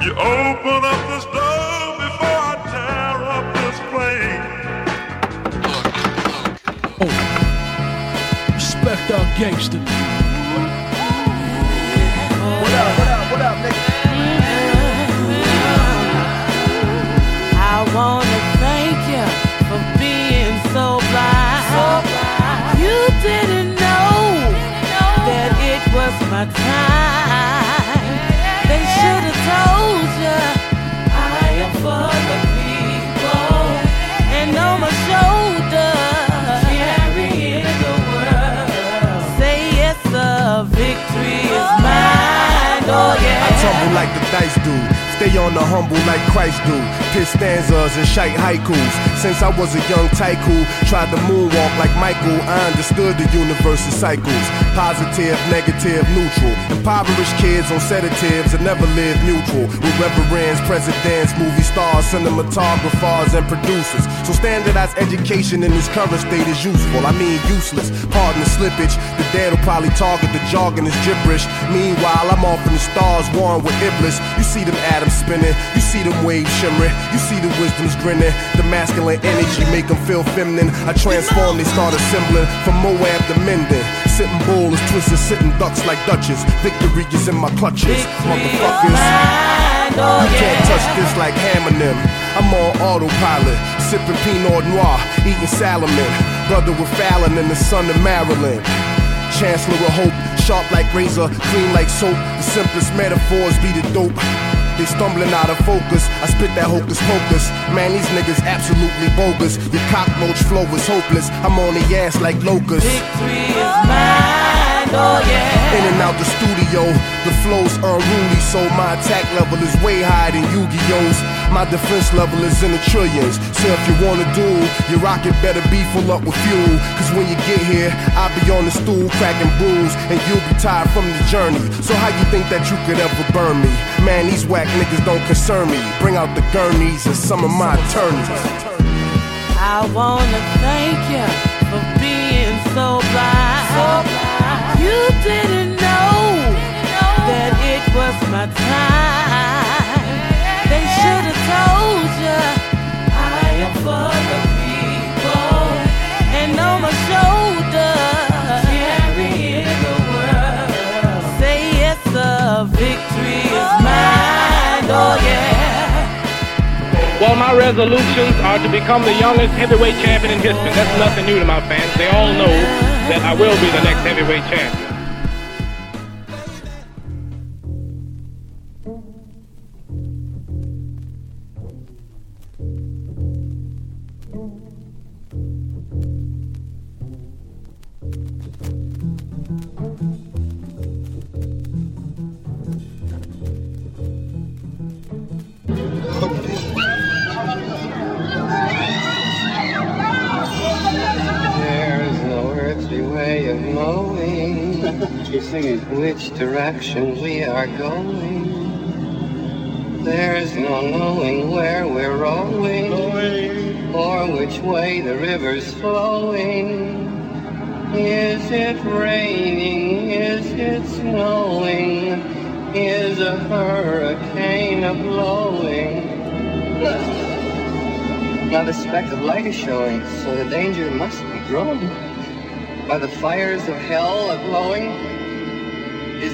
You open up the stove before I tear up this flame. Oh. Respect our gangster. What up, what up, what up, nigga? I wanna thank you for being so blind. You didn't know that it was my time. Like the dice do. Stay on the humble like Christ do. Piss stanzas and shite haikus. Since I was a young tycoon, tried to moonwalk like Michael. I understood the universe's cycles. Positive, negative, neutral. Impoverished kids on sedatives that never live neutral. With reverends, presidents, movie stars, cinematographers, and producers. So standardized education in this current state is useful. I mean useless. Pardon the slippage. The dead will probably target the jargon is gibberish. Meanwhile, I'm off in the stars, warring with Iblis. You see them atoms spinning, you see them waves shimmering, you see the wisdom's grinning. The masculine energy make them feel feminine. I transform, they start assembling from Moab to Minden. Sitting bull is twisted, sitting ducks like Duchess. Victory is in my clutches, motherfuckers. You can't touch this like Hammer them. I'm on autopilot, sipping Pinot Noir, eating Salaman. Brother with Fallon and the son of Maryland. Chancellor of hope, sharp like razor, clean like soap. The simplest metaphors be the dope. They stumbling out of focus. I spit that hocus pocus. Man, these niggas absolutely bogus. Your cockroach flow is hopeless. I'm on the ass like locusts. Victory is mine, oh yeah. In and out the studio, the flow's unruly, so my attack level is way higher than Yu-Gi-Oh's. My defense level is in the trillions. So if you wanna duel, your rocket better be full up with fuel. Cause when you get here, I'll be on the stool cracking brews, and you'll be tired from the journey. So how you think that you could ever burn me? Man, these whack niggas don't concern me. Bring out the gurneys and some of my attorneys. I wanna thank you for being so blind. You didn't know resolutions are to become the youngest heavyweight champion in history. That's nothing new to my fans. They all know that I will be the next heavyweight champion. Direction we are going. There's no knowing where we're rowing or which way the river's flowing. Is it raining? Is it snowing? Is a hurricane a blowing? Now the speck of light is showing, so the danger must be growing. Are the fires of hell a glowing?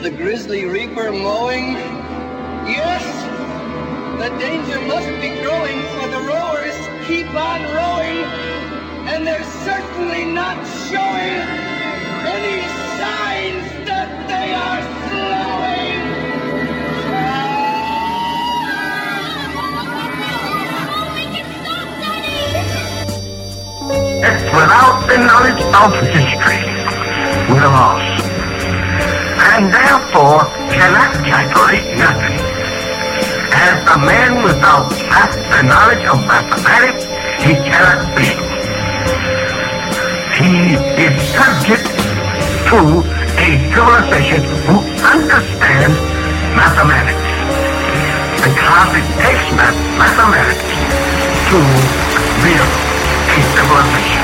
The grisly reaper mowing? Yes! The danger must be growing, for the rowers keep on rowing, and they're certainly not showing any signs that they are slowing. It's Without the knowledge of history, we're lost. And therefore cannot calculate nothing. As a man without the knowledge of mathematics, he cannot be. He is subject to a civilization who understands mathematics. Because it takes mathematics to build a civilization.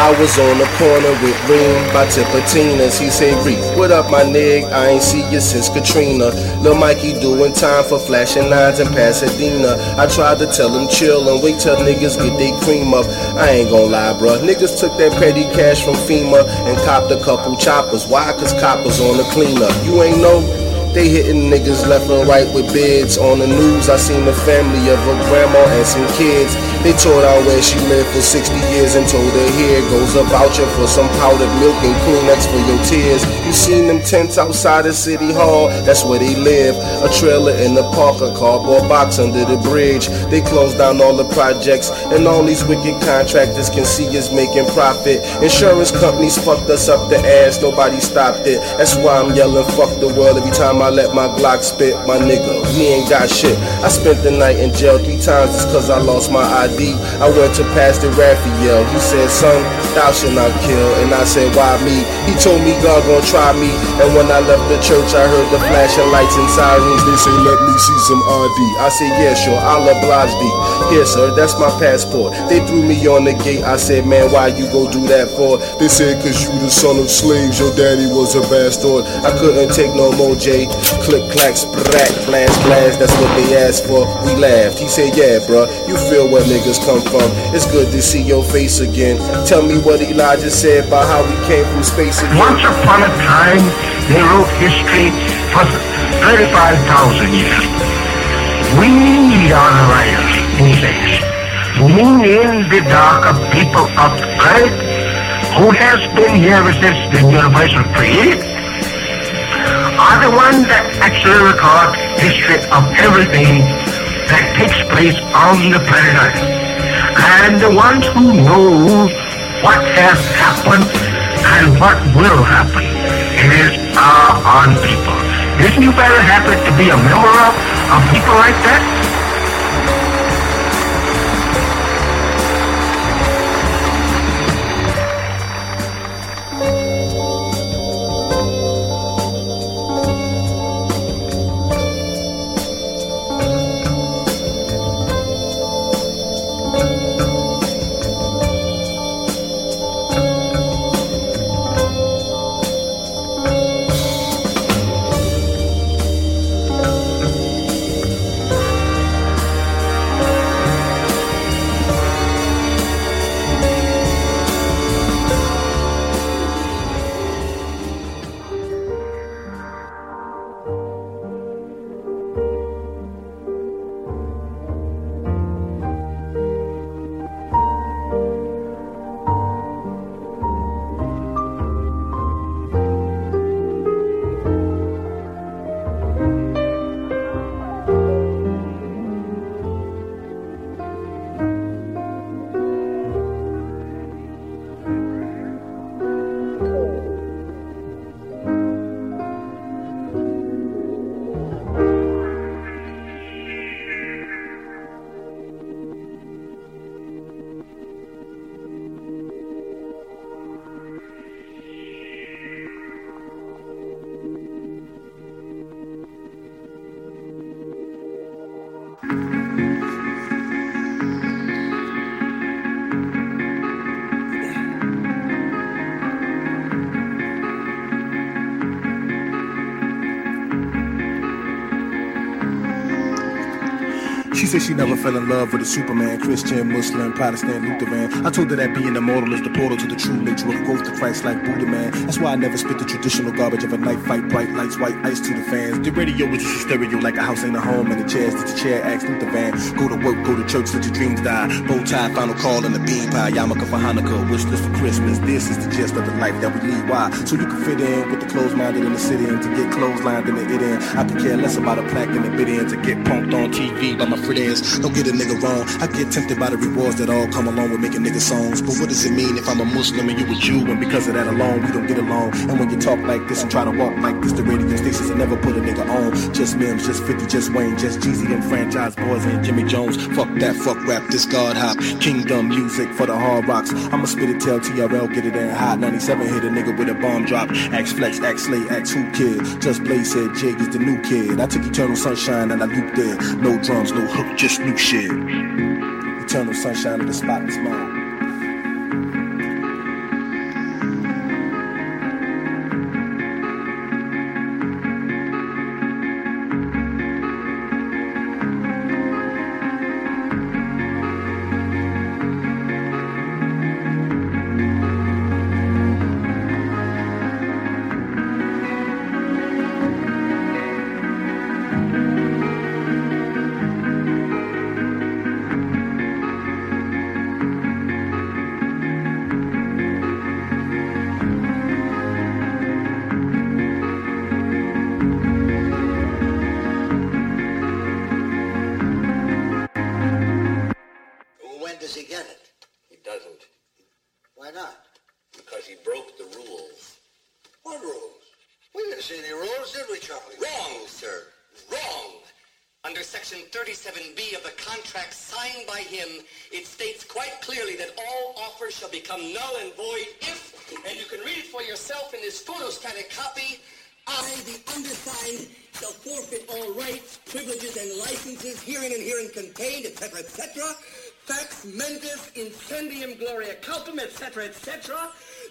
I was on the corner with Reem by Tipitina's. He say, Reef, what up, my nig? I ain't see you since Katrina. Lil Mikey doing time for flashing nines in Pasadena. I tried to tell him chill and wait till niggas get their cream up. I ain't gon' lie, bruh. Niggas took that petty cash from FEMA and copped a couple choppers. Why? Cause coppers on the cleanup. You ain't know? They hitting niggas left and right with bids. On the news, I seen the family of a grandma and some kids. They tore down where she lived for 60 years and told her here goes a voucher for some powdered milk and Kleenex for your tears. You seen them tents outside of City Hall? That's where they live. A trailer in the park, a cardboard box under the bridge. They closed down all the projects, and all these wicked contractors can see us making profit. Insurance companies fucked us up the ass, nobody stopped it. That's why I'm yelling fuck the world every time I let my Glock spit. My nigga, we ain't got shit. I spent the night in jail three times just cause I lost my ID. I went to Pastor Raphael. He said, son, thou shalt not kill. And I said, why me? He told me God gon' try me. And when I left the church, I heard the flashing lights and sirens. They say, let me see some ID. I said, yeah, sure, I'll oblige thee. Here, sir, that's my passport. They threw me on the gate. I said, man, why you go do that for? They said, cause you the son of slaves. Your daddy was a bastard. I couldn't take no more, Jay. Click, clack, sprat, blast, blast. That's what they asked for. We laughed. He said, yeah, bruh, you feel where niggas come from. It's good to see your face again. Tell me what Elijah said about how we came from space again. Once upon a time, they wrote history for 35,000 years. We are the writers, he says. Meaning the darker people of Earth, who has been here since the universe was created, are the ones that actually record history of everything that takes place on the planet Earth. And the ones who know what has happened and what will happen is our own people. Isn't you very happy to be a member of, of people like that? Said she never fell in love with a Superman, Christian, Muslim, Protestant, Lutheran. I told her that being immortal is the portal to the true nature of growth to Christ like Buddha man. That's why I never spit the traditional garbage of a night fight, bright lights, white ice to the fans. The radio is just a stereo like a house ain't a home, and the chairs that the chair acts Luther van. Go to work, go to church, let your dreams die. Bow tie, final call, and the bean pie. Yarmulke for Hanukkah, wish list for Christmas. This is the gist of the life that we lead. Why? So you can fit in with the closed minded in the city and to get clotheslined in the it in. I could care less about a plaque than the bid in to get punked on TV by my Don't get a nigga wrong. I get tempted by the rewards that all come along with making nigga songs. But what does it mean if I'm a Muslim and you a Jew? And because of that alone, we don't get along. And when you talk like this and try to walk like this, the radio stations will never put a nigga on. Just Mims, just 50, just Wayne, just Jeezy, them franchise boys and Jimmy Jones. Fuck that, fuck rap, this God hop. Kingdom music for the hard rocks. I'ma spit it, tell TRL, get it in hot. 97 hit a nigga with a bomb drop. X Flex, X Slay, X Whoo Kid. Just Blaze said Jig is the new kid. I took Eternal Sunshine and I looped there. No drums, no hook, just new shit. Eternal sunshine of the spotless mind. Any rules, did we, Charlie? Wrong, sir. Wrong. Under Section 37B of the contract signed by him, it states quite clearly that all offers shall become null and void if, and you can read it for yourself in this photostatic copy, I, the undersigned, shall forfeit all rights, privileges, and licenses herein and herein contained, etc., etc., fax mentis incendium gloria culpum, etc., etc.,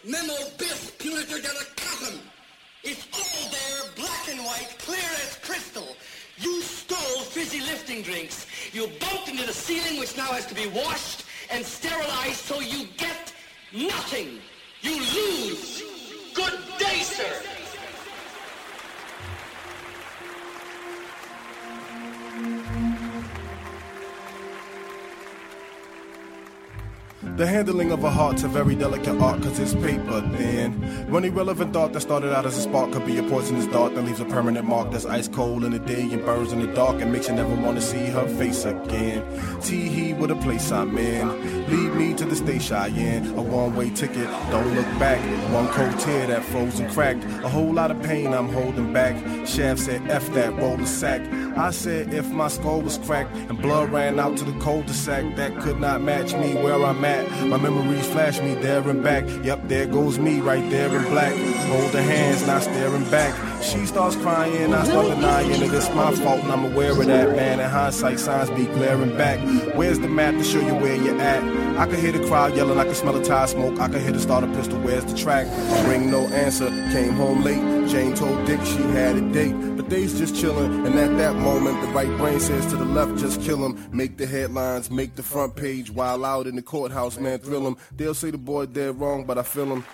memo bis punitor delicatum. It's all there, black and white, clear as crystal. You stole fizzy lifting drinks. You bumped into the ceiling, which now has to be washed and sterilized, so you get nothing. You lose. Good day, sir. The handling of a heart's a very delicate art cause it's paper thin. One irrelevant thought that started out as a spark could be a poisonous dart that leaves a permanent mark that's ice cold in the day and burns in the dark and makes you never want to see her face again. Tee hee with a place I'm in. Lead me to the station Cheyenne. A one way ticket, don't look back. One cold tear that froze and cracked. A whole lot of pain I'm holding back. Shaft said F that roll sack. I said if my skull was cracked and blood ran out to the cul-de-sac, that could not match me where I'm at. My memories flash me there and back. Yep, there goes me right there in black. Holding hands, not staring back. She starts crying, I start denying it. It's my fault and I'm aware of that, man. In hindsight, signs be glaring back. Where's the map to show you where you're at? I can hear the crowd yelling, I can smell the tire smoke. I can hear the starter pistol, where's the track? Ring no answer, came home late. Jane told Dick she had a date. But they's just chilling, and at that moment, the right brain says to the left, just kill him. Make the headlines, make the front page, while out in the courthouse, man, thrill him. They'll say the boy dead wrong, but I feel him.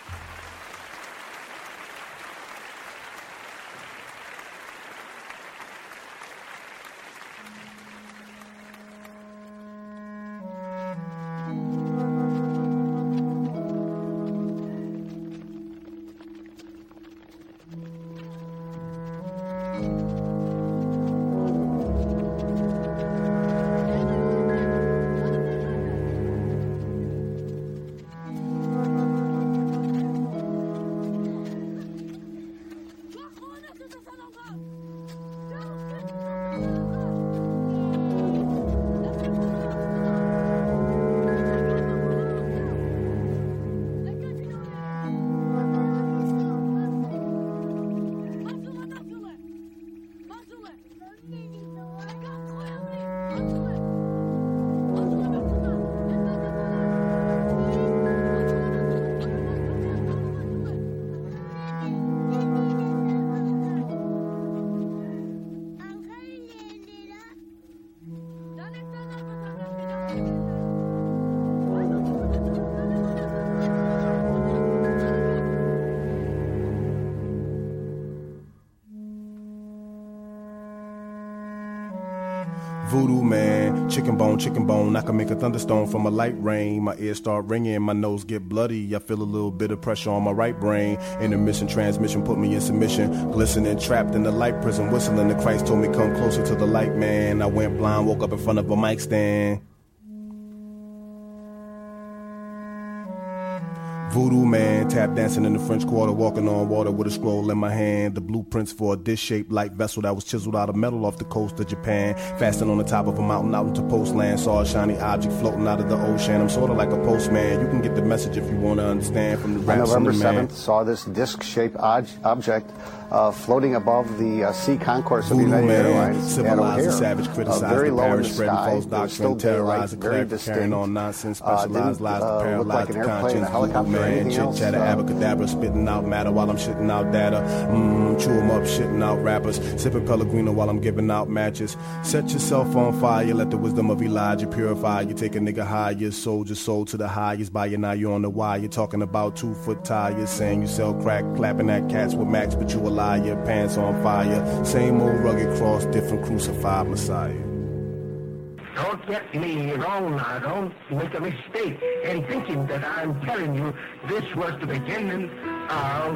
Chicken bone, chicken bone. I can make a thunderstorm from a light rain. My ears start ringing, my nose get bloody. I feel a little bit of pressure on my right brain. Intermission transmission put me in submission. Glistening, trapped in the light prison, whistling. The Christ told me come closer to the light, man. I went blind, woke up in front of a mic stand. Voodoo man, tap dancing in the French Quarter, walking on water with a scroll in my hand. The blueprints for a dish-shaped light vessel that was chiseled out of metal off the coast of Japan. Fastened on the top of a mountain out into postland. Saw a shiny object floating out of the ocean. I'm sort of like a postman. You can get the message if you want to understand from the On raps November the man. 7th, saw this disc-shaped ob- object uh, floating above the uh, sea concourse of Voodoo United man, Airlines civilized the savage, Uh, criticized very the parish, the spreading sky. false doctrine, still terrorized the daylight, very carrying distinct. on nonsense, Uh, specialized lies uh, to paralyze like the an airplane, conscience. a helicopter, Voodoo man, anything chit chatter, abracadabra, spitting out matter while I'm shitting out data. Mmm, chew 'em up, shitting out rappers, sipping Pellegrino while I'm giving out matches. Set yourself on fire, let the wisdom of Elijah purify you. Take a nigga higher, sold your soul to the highest. By you now you're on the wire. You're talking about two foot tires, saying you sell crack, clapping at cats with max, but you a liar. Pants on fire, same old rugged cross, different crucified Messiah. Don't get me wrong now. Don't make a mistake in thinking that I'm telling you this was the beginning of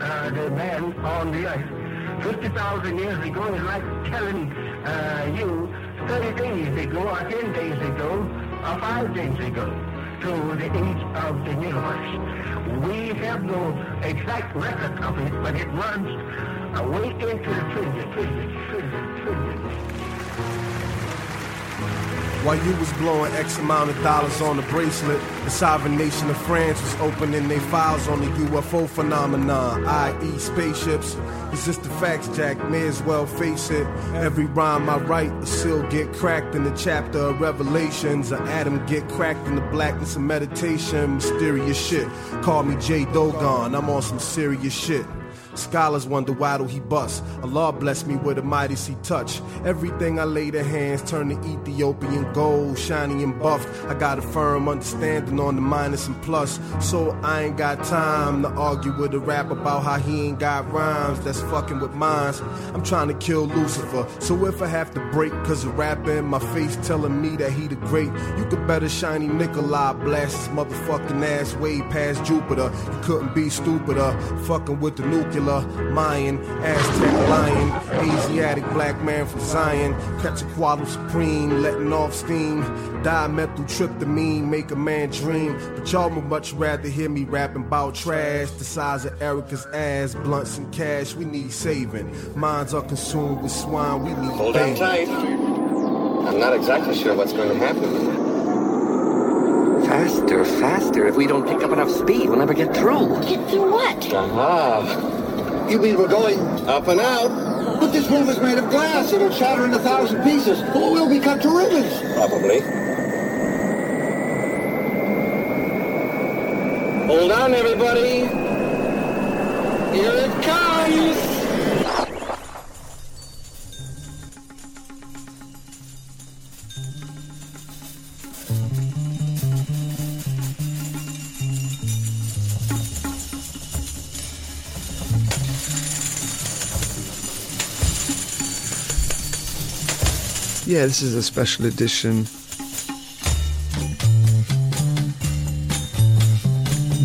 uh, the man on the earth. 50,000 years ago is like telling uh, you 30 days ago or 10 days ago uh, five days ago to the age of the universe. We have no exact record of it, but it runs way into the trillions, trillions, trillions, While you was blowing X amount of dollars on the bracelet, the sovereign nation of France was opening their files on the UFO phenomenon, i.e. spaceships. It's just the facts, Jack, may as well face it. Every rhyme I write, a seal get cracked in the chapter of Revelations. An atom get cracked in the blackness of meditation. Mysterious shit. Call me J Dogon, I'm on some serious shit. Scholars wonder why do he bust. Allah bless me with a mighty see touch. Everything I lay the hands turn to Ethiopian gold, shiny and buffed. I got a firm understanding on the minus and plus. So I ain't got time to argue with a rap about how he ain't got rhymes. That's fucking with minds. I'm trying to kill Lucifer. So if I have to break cause of rapping in my face telling me that he the great, you could better shiny Nikolai blast his motherfucking ass way past Jupiter. You couldn't be stupider. Fucking with the nuclear. Mayan, Aztec lion, Asiatic black man from Zion, Quetzalcoatl supreme, letting off steam, dimethyltryptamine, make a man dream. But y'all would much rather hear me rapping about trash, the size of Erica's ass, blunts and cash. We need saving. Minds are consumed with swine. We need Hold on tight. I'm not exactly sure what's going to happen. Faster, faster. If we don't pick up enough speed, we'll never get through. Get through what? Aha. You mean we're going Up and out. But this room is made of glass. It'll shatter in a thousand pieces. Or we'll be cut to ribbons. Probably. Hold on, everybody. Here it comes. Yeah, this is a special edition.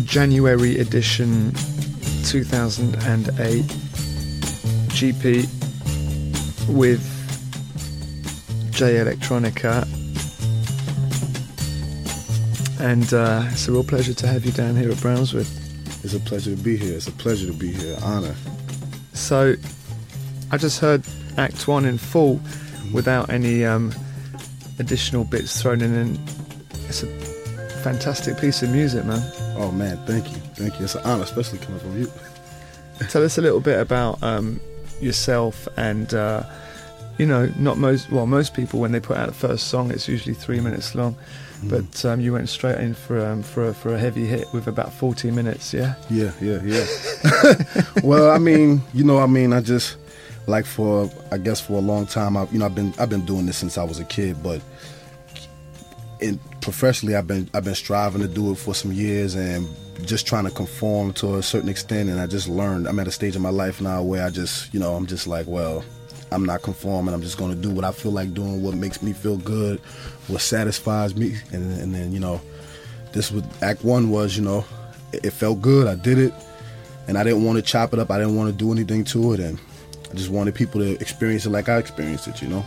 January edition 2008 GP with Jay Electronica. And uh, it's a real pleasure to have you down here at Brownswood. It's a pleasure to be here. It's a pleasure to be here. Honor. So, I just heard Act One in full without any um, additional bits thrown in. And it's a fantastic piece of music, man. Oh man, thank you, thank you. It's an honor, especially coming from you. Tell us a little bit about um, yourself and. Uh, you know, not most. Well, most people when they put out the first song, it's usually three minutes long, but um, you went straight in for um, for a, for a heavy hit with about forty minutes. Yeah. Yeah, yeah, yeah. well, I mean, you know, I mean, I just like for I guess for a long time, I've you know, I've been I've been doing this since I was a kid, but in professionally, I've been I've been striving to do it for some years and just trying to conform to a certain extent. And I just learned. I'm at a stage in my life now where I just you know I'm just like well. I'm not conforming. I'm just going to do what I feel like doing, what makes me feel good, what satisfies me, and, and then you know, this was Act One was you know, it, it felt good. I did it, and I didn't want to chop it up. I didn't want to do anything to it, and I just wanted people to experience it like I experienced it. You know.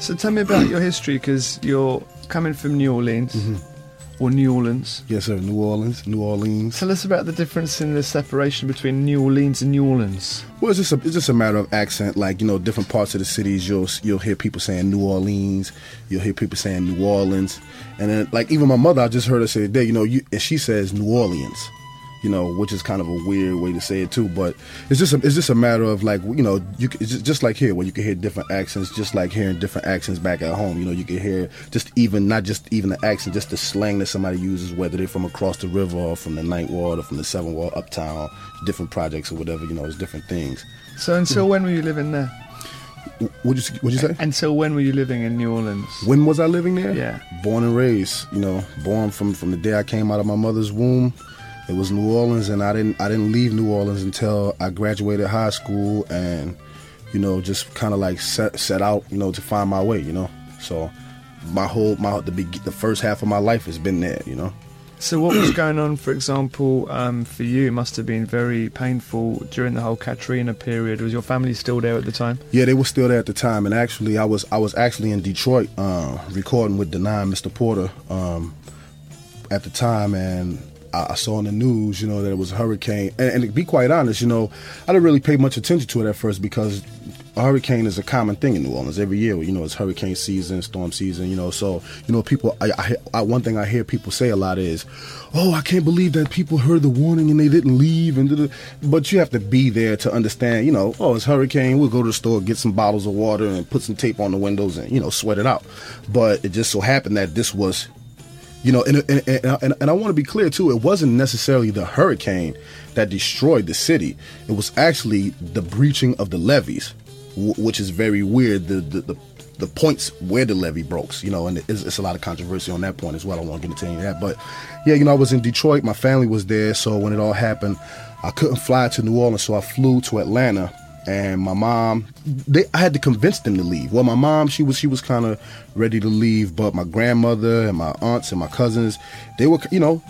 So tell me about your history because you're coming from New Orleans mm-hmm. or New Orleans. Yes, sir. New Orleans, New Orleans. Tell us about the difference in the separation between New Orleans and New Orleans. Well, it's just a, it's just a matter of accent. Like you know, different parts of the cities, you'll you'll hear people saying New Orleans, you'll hear people saying New Orleans, and then like even my mother, I just heard her say today, you know, you and she says New Orleans, you know, which is kind of a weird way to say it too. But it's just a, it's just a matter of like you know, you it's just, just like here where you can hear different accents, just like hearing different accents back at home. You know, you can hear just even not just even the accent, just the slang that somebody uses, whether they're from across the river or from the Ninth Ward or from the Seventh Ward, uptown, different projects or whatever. You know, it's different things. So until when were you living there? What'd you What'd you say? Until when were you living in New Orleans? When was I living there? Yeah. Born and raised, you know, born from from the day I came out of my mother's womb. It was New Orleans, and I didn't I didn't leave New Orleans until I graduated high school, and you know, just kind of like set set out, you know, to find my way, you know. So my whole my the the first half of my life has been there, you know. So, what was going on, for example, um, for you? It must have been very painful during the whole Katrina period. Was your family still there at the time? Yeah, they were still there at the time, and actually, I was I was actually in Detroit uh, recording with Denaun, Mr. Porter, um, at the time, and I, saw in the news, you know, that it was a hurricane. And, and to be quite honest, you know, I didn't really pay much attention to it at first because a hurricane is a common thing in New Orleans every year. You know, it's hurricane season, storm season. You know, so you know, people. I, I, one thing I hear people say a lot is, "Oh, I can't believe that people heard the warning and they didn't leave." And da-da." but you have to be there to understand. You know, oh, it's hurricane. We'll go to the store, get some bottles of water, and put some tape on the windows, and you know, sweat it out. But it just so happened that this was you know, and and, and, and, and I want to be clear too. It wasn't necessarily the hurricane that destroyed the city. It was actually the breaching of the levees, w- which is very weird. The, the the the points where the levee broke, you know, and it's, it's a lot of controversy on that point as well. I won't get into any of that, but yeah, you know, I was in Detroit. My family was there, so when it all happened, I couldn't fly to New Orleans, so I flew to Atlanta and my mom they I had to convince them to leave. Well, my mom she was she was kind of ready to leave, but my grandmother and my aunts and my cousins they were you know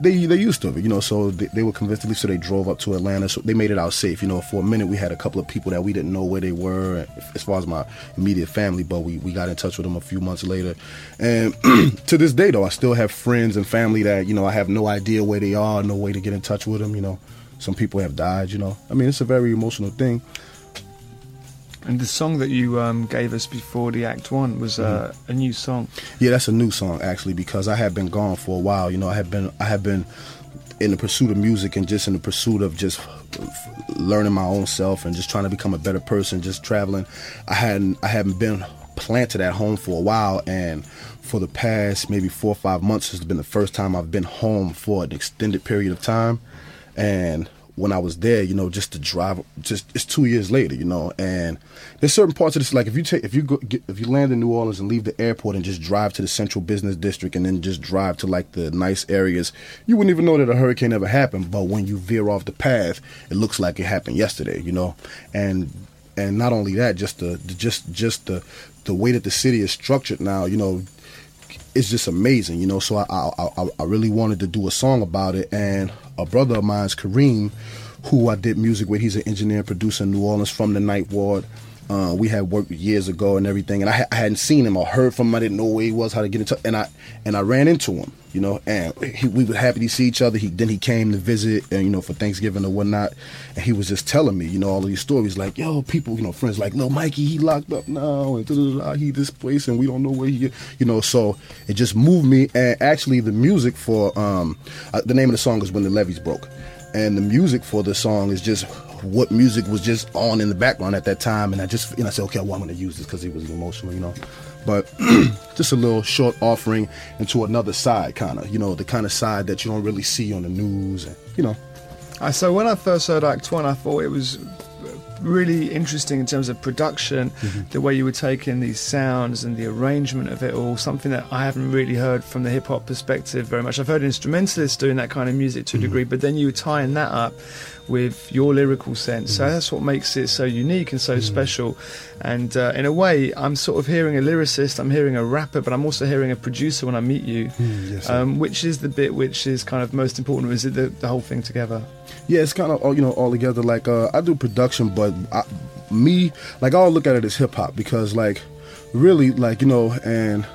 they they used to it, you know, so they, they were convinced to leave, so they drove up to Atlanta. So they made it out safe, you know. For a minute, we had a couple of people that we didn't know where they were, as far as my immediate family, but we, we got in touch with them a few months later. And to this day, though, I still have friends and family that you know I have no idea where they are, no way to get in touch with them, you know. Some people have died, you know. I mean, it's a very emotional thing. And the song that you um, gave us before the Act One was uh, Mm-hmm. a new song. Yeah, that's a new song actually because I have been gone for a while. You know, I have been I have been in the pursuit of music and just in the pursuit of just learning my own self and just trying to become a better person. Just traveling. I hadn't I haven't been planted at home for a while and for the past maybe four or five months has been the first time I've been home for an extended period of time and when I was there, you know, just to drive, just it's two years later, you know, and there's certain parts of this, like if you take, if you go, get, if you land in New Orleans and leave the airport and just drive to the central business district and then just drive to like the nice areas, you wouldn't even know that a hurricane ever happened. But when you veer off the path, it looks like it happened yesterday, you know, and and not only that, just the, the just just the the way that the city is structured now, you know, it's just amazing, you know. So I, I I really wanted to do a song about it, and a brother of mine's Kareem, who I did music with, he's an engineer and producer in New Orleans from the Ninth Ward. Uh, we had worked years ago and everything, and I, I hadn't seen him or heard from him. I didn't know where he was, how to get in touch, and I and I ran into him, you know, and he, we were happy to see each other. He then he came to visit, and you know, for Thanksgiving or whatnot, and he was just telling me, you know, all of these stories, like, yo, people, you know, friends like, little Mikey, he locked up now, and he this place, and we don't know where he, you know, so it just moved me, and actually the music for um, uh, the name of the song is when the levees broke, and the music for the song is just what music was just on in the background at that time, and I just, and I said, okay, well, I'm going to use this because it was emotional, you know. But just a little short offering into another side, kind of, you know, the kind of side that you don't really see on the news, and you know. Uh, so when I first heard Act One, I thought it was really interesting in terms of production, the way you were taking these sounds and the arrangement of it all. Something that I haven't really heard from the hip hop perspective very much. I've heard instrumentalists doing that kind of music to a degree, but then you were tying that up with your lyrical sense. So that's what makes it so unique and so special. And uh, in a way, I'm sort of hearing a lyricist, I'm hearing a rapper, but I'm also hearing a producer when I meet you. yes, um, which is the bit which is kind of most important? Is it the, the whole thing together? Yeah, it's kind of all you know all together. Like uh, I do production, but I, me like I'll look at it as hip hop because like really like you know and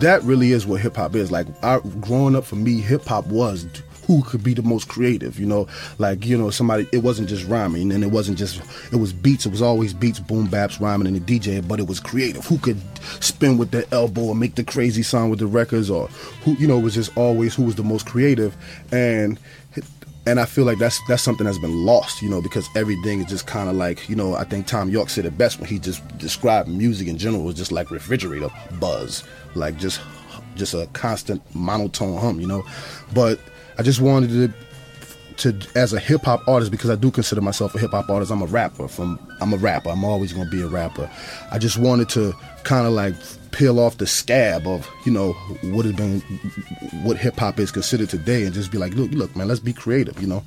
that really is what hip hop is. Like I, growing up for me, hip hop was who could be the most creative. You know, like you know somebody. It wasn't just rhyming, and it wasn't just it was beats. It was always beats, boom baps, rhyming, and the DJ. But it was creative. Who could spin with their elbow and make the crazy sound with the records, or who you know was just always who was the most creative and and I feel like that's that's something that's been lost, you know, because everything is just kind of like, you know, I think Thom Yorke said it best when he just described music in general as just like refrigerator buzz, like just just a constant monotone hum, you know. But I just wanted to to as a hip hop artist because I do consider myself a hip hop artist. I'm a rapper from I'm a rapper. I'm always to be a rapper. I just wanted to kind of like peel off the scab of you know what has been what hip hop is considered today and just be like look look man let's be creative you know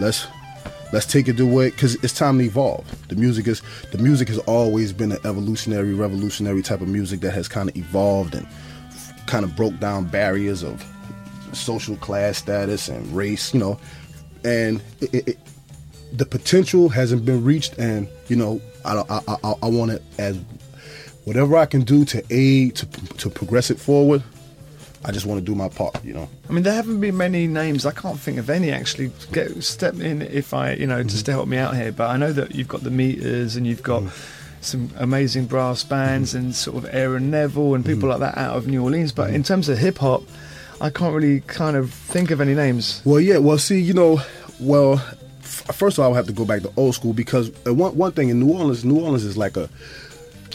let's let's take it the way because it's time to evolve the music is the music has always been an evolutionary revolutionary type of music that has kind of evolved and kind of broke down barriers of social class status and race, you know, and it, it, it, the potential hasn't been reached, and you know, I I, I, I want it as whatever I can do to aid to to progress it forward. I just want to do my part, you know. I mean, there haven't been many names. I can't think of any actually. Get step in if I, you know, just to mm-hmm. help me out here. But I know that you've got the meters and you've got mm-hmm. some amazing brass bands mm-hmm. and sort of Aaron Neville and people like that out of New Orleans. But in terms of hip hop, I can't really kind of think of any names. Well, yeah. Well, see, you know, well, first of all, I would have to go back to old school because uh, one one thing in New Orleans, New Orleans is like a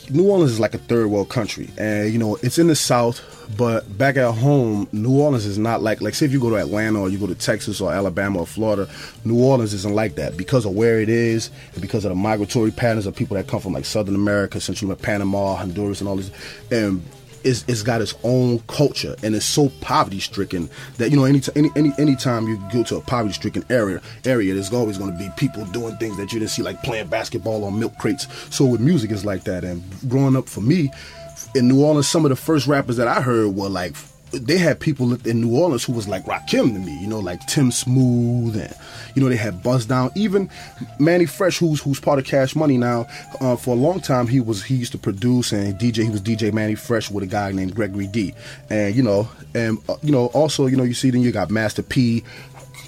New Orleans is like a third world country, and you know it's in the South, but back at home, New Orleans is not like like say if you go to Atlanta or you go to Texas or Alabama or Florida, New Orleans isn't like that because of where it is and because of the migratory patterns of people that come from like Southern America, Central America, Panama, Honduras, and all this, and it's, it's got its own culture and it's so poverty stricken that you know any any any anytime you go to a poverty stricken area area there's always going to be people doing things that you didn't see like playing basketball on milk crates. So with music it's like that. And growing up for me in New Orleans some of the first rappers that I heard were like they had people in New Orleans who was like Rakim to me, you know, like Tim Smooth, and you know they had Buzz Down. Even Manny Fresh, who's who's part of Cash Money now, uh, for a long time he was he used to produce and DJ. He was DJ Manny Fresh with a guy named Gregory D, and you know, and uh, you know also you know you see then you got Master P,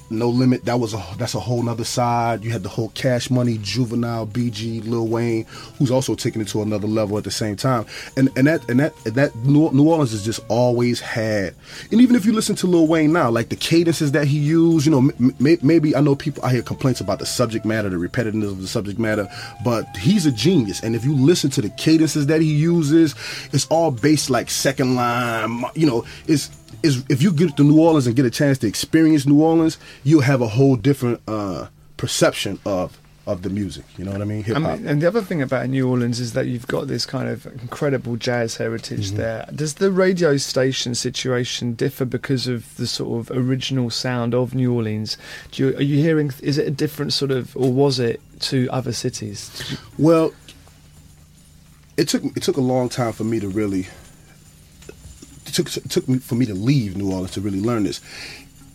no Limit, that was a that's a whole nother side. You had the whole Cash Money, Juvenile, BG, Lil Wayne, who's also taking it to another level at the same time. And and that and that and that New Orleans has just always had. And even if you listen to Lil Wayne now, like the cadences that he used, you know, m- m- maybe I know people I hear complaints about the subject matter, the repetitiveness of the subject matter, but he's a genius. And if you listen to the cadences that he uses, it's all based like second line. You know, it's is if you get to New Orleans and get a chance to experience New Orleans, you'll have a whole different uh, perception of of the music. You know what I mean? Hip I mean, and the other thing about New Orleans is that you've got this kind of incredible jazz heritage Mm-hmm. there. Does the radio station situation differ because of the sort of original sound of New Orleans? Do you, are you hearing? Is it a different sort of, or was it to other cities? Well, it took it took a long time for me to really. Took took me for me to leave New Orleans to really learn this.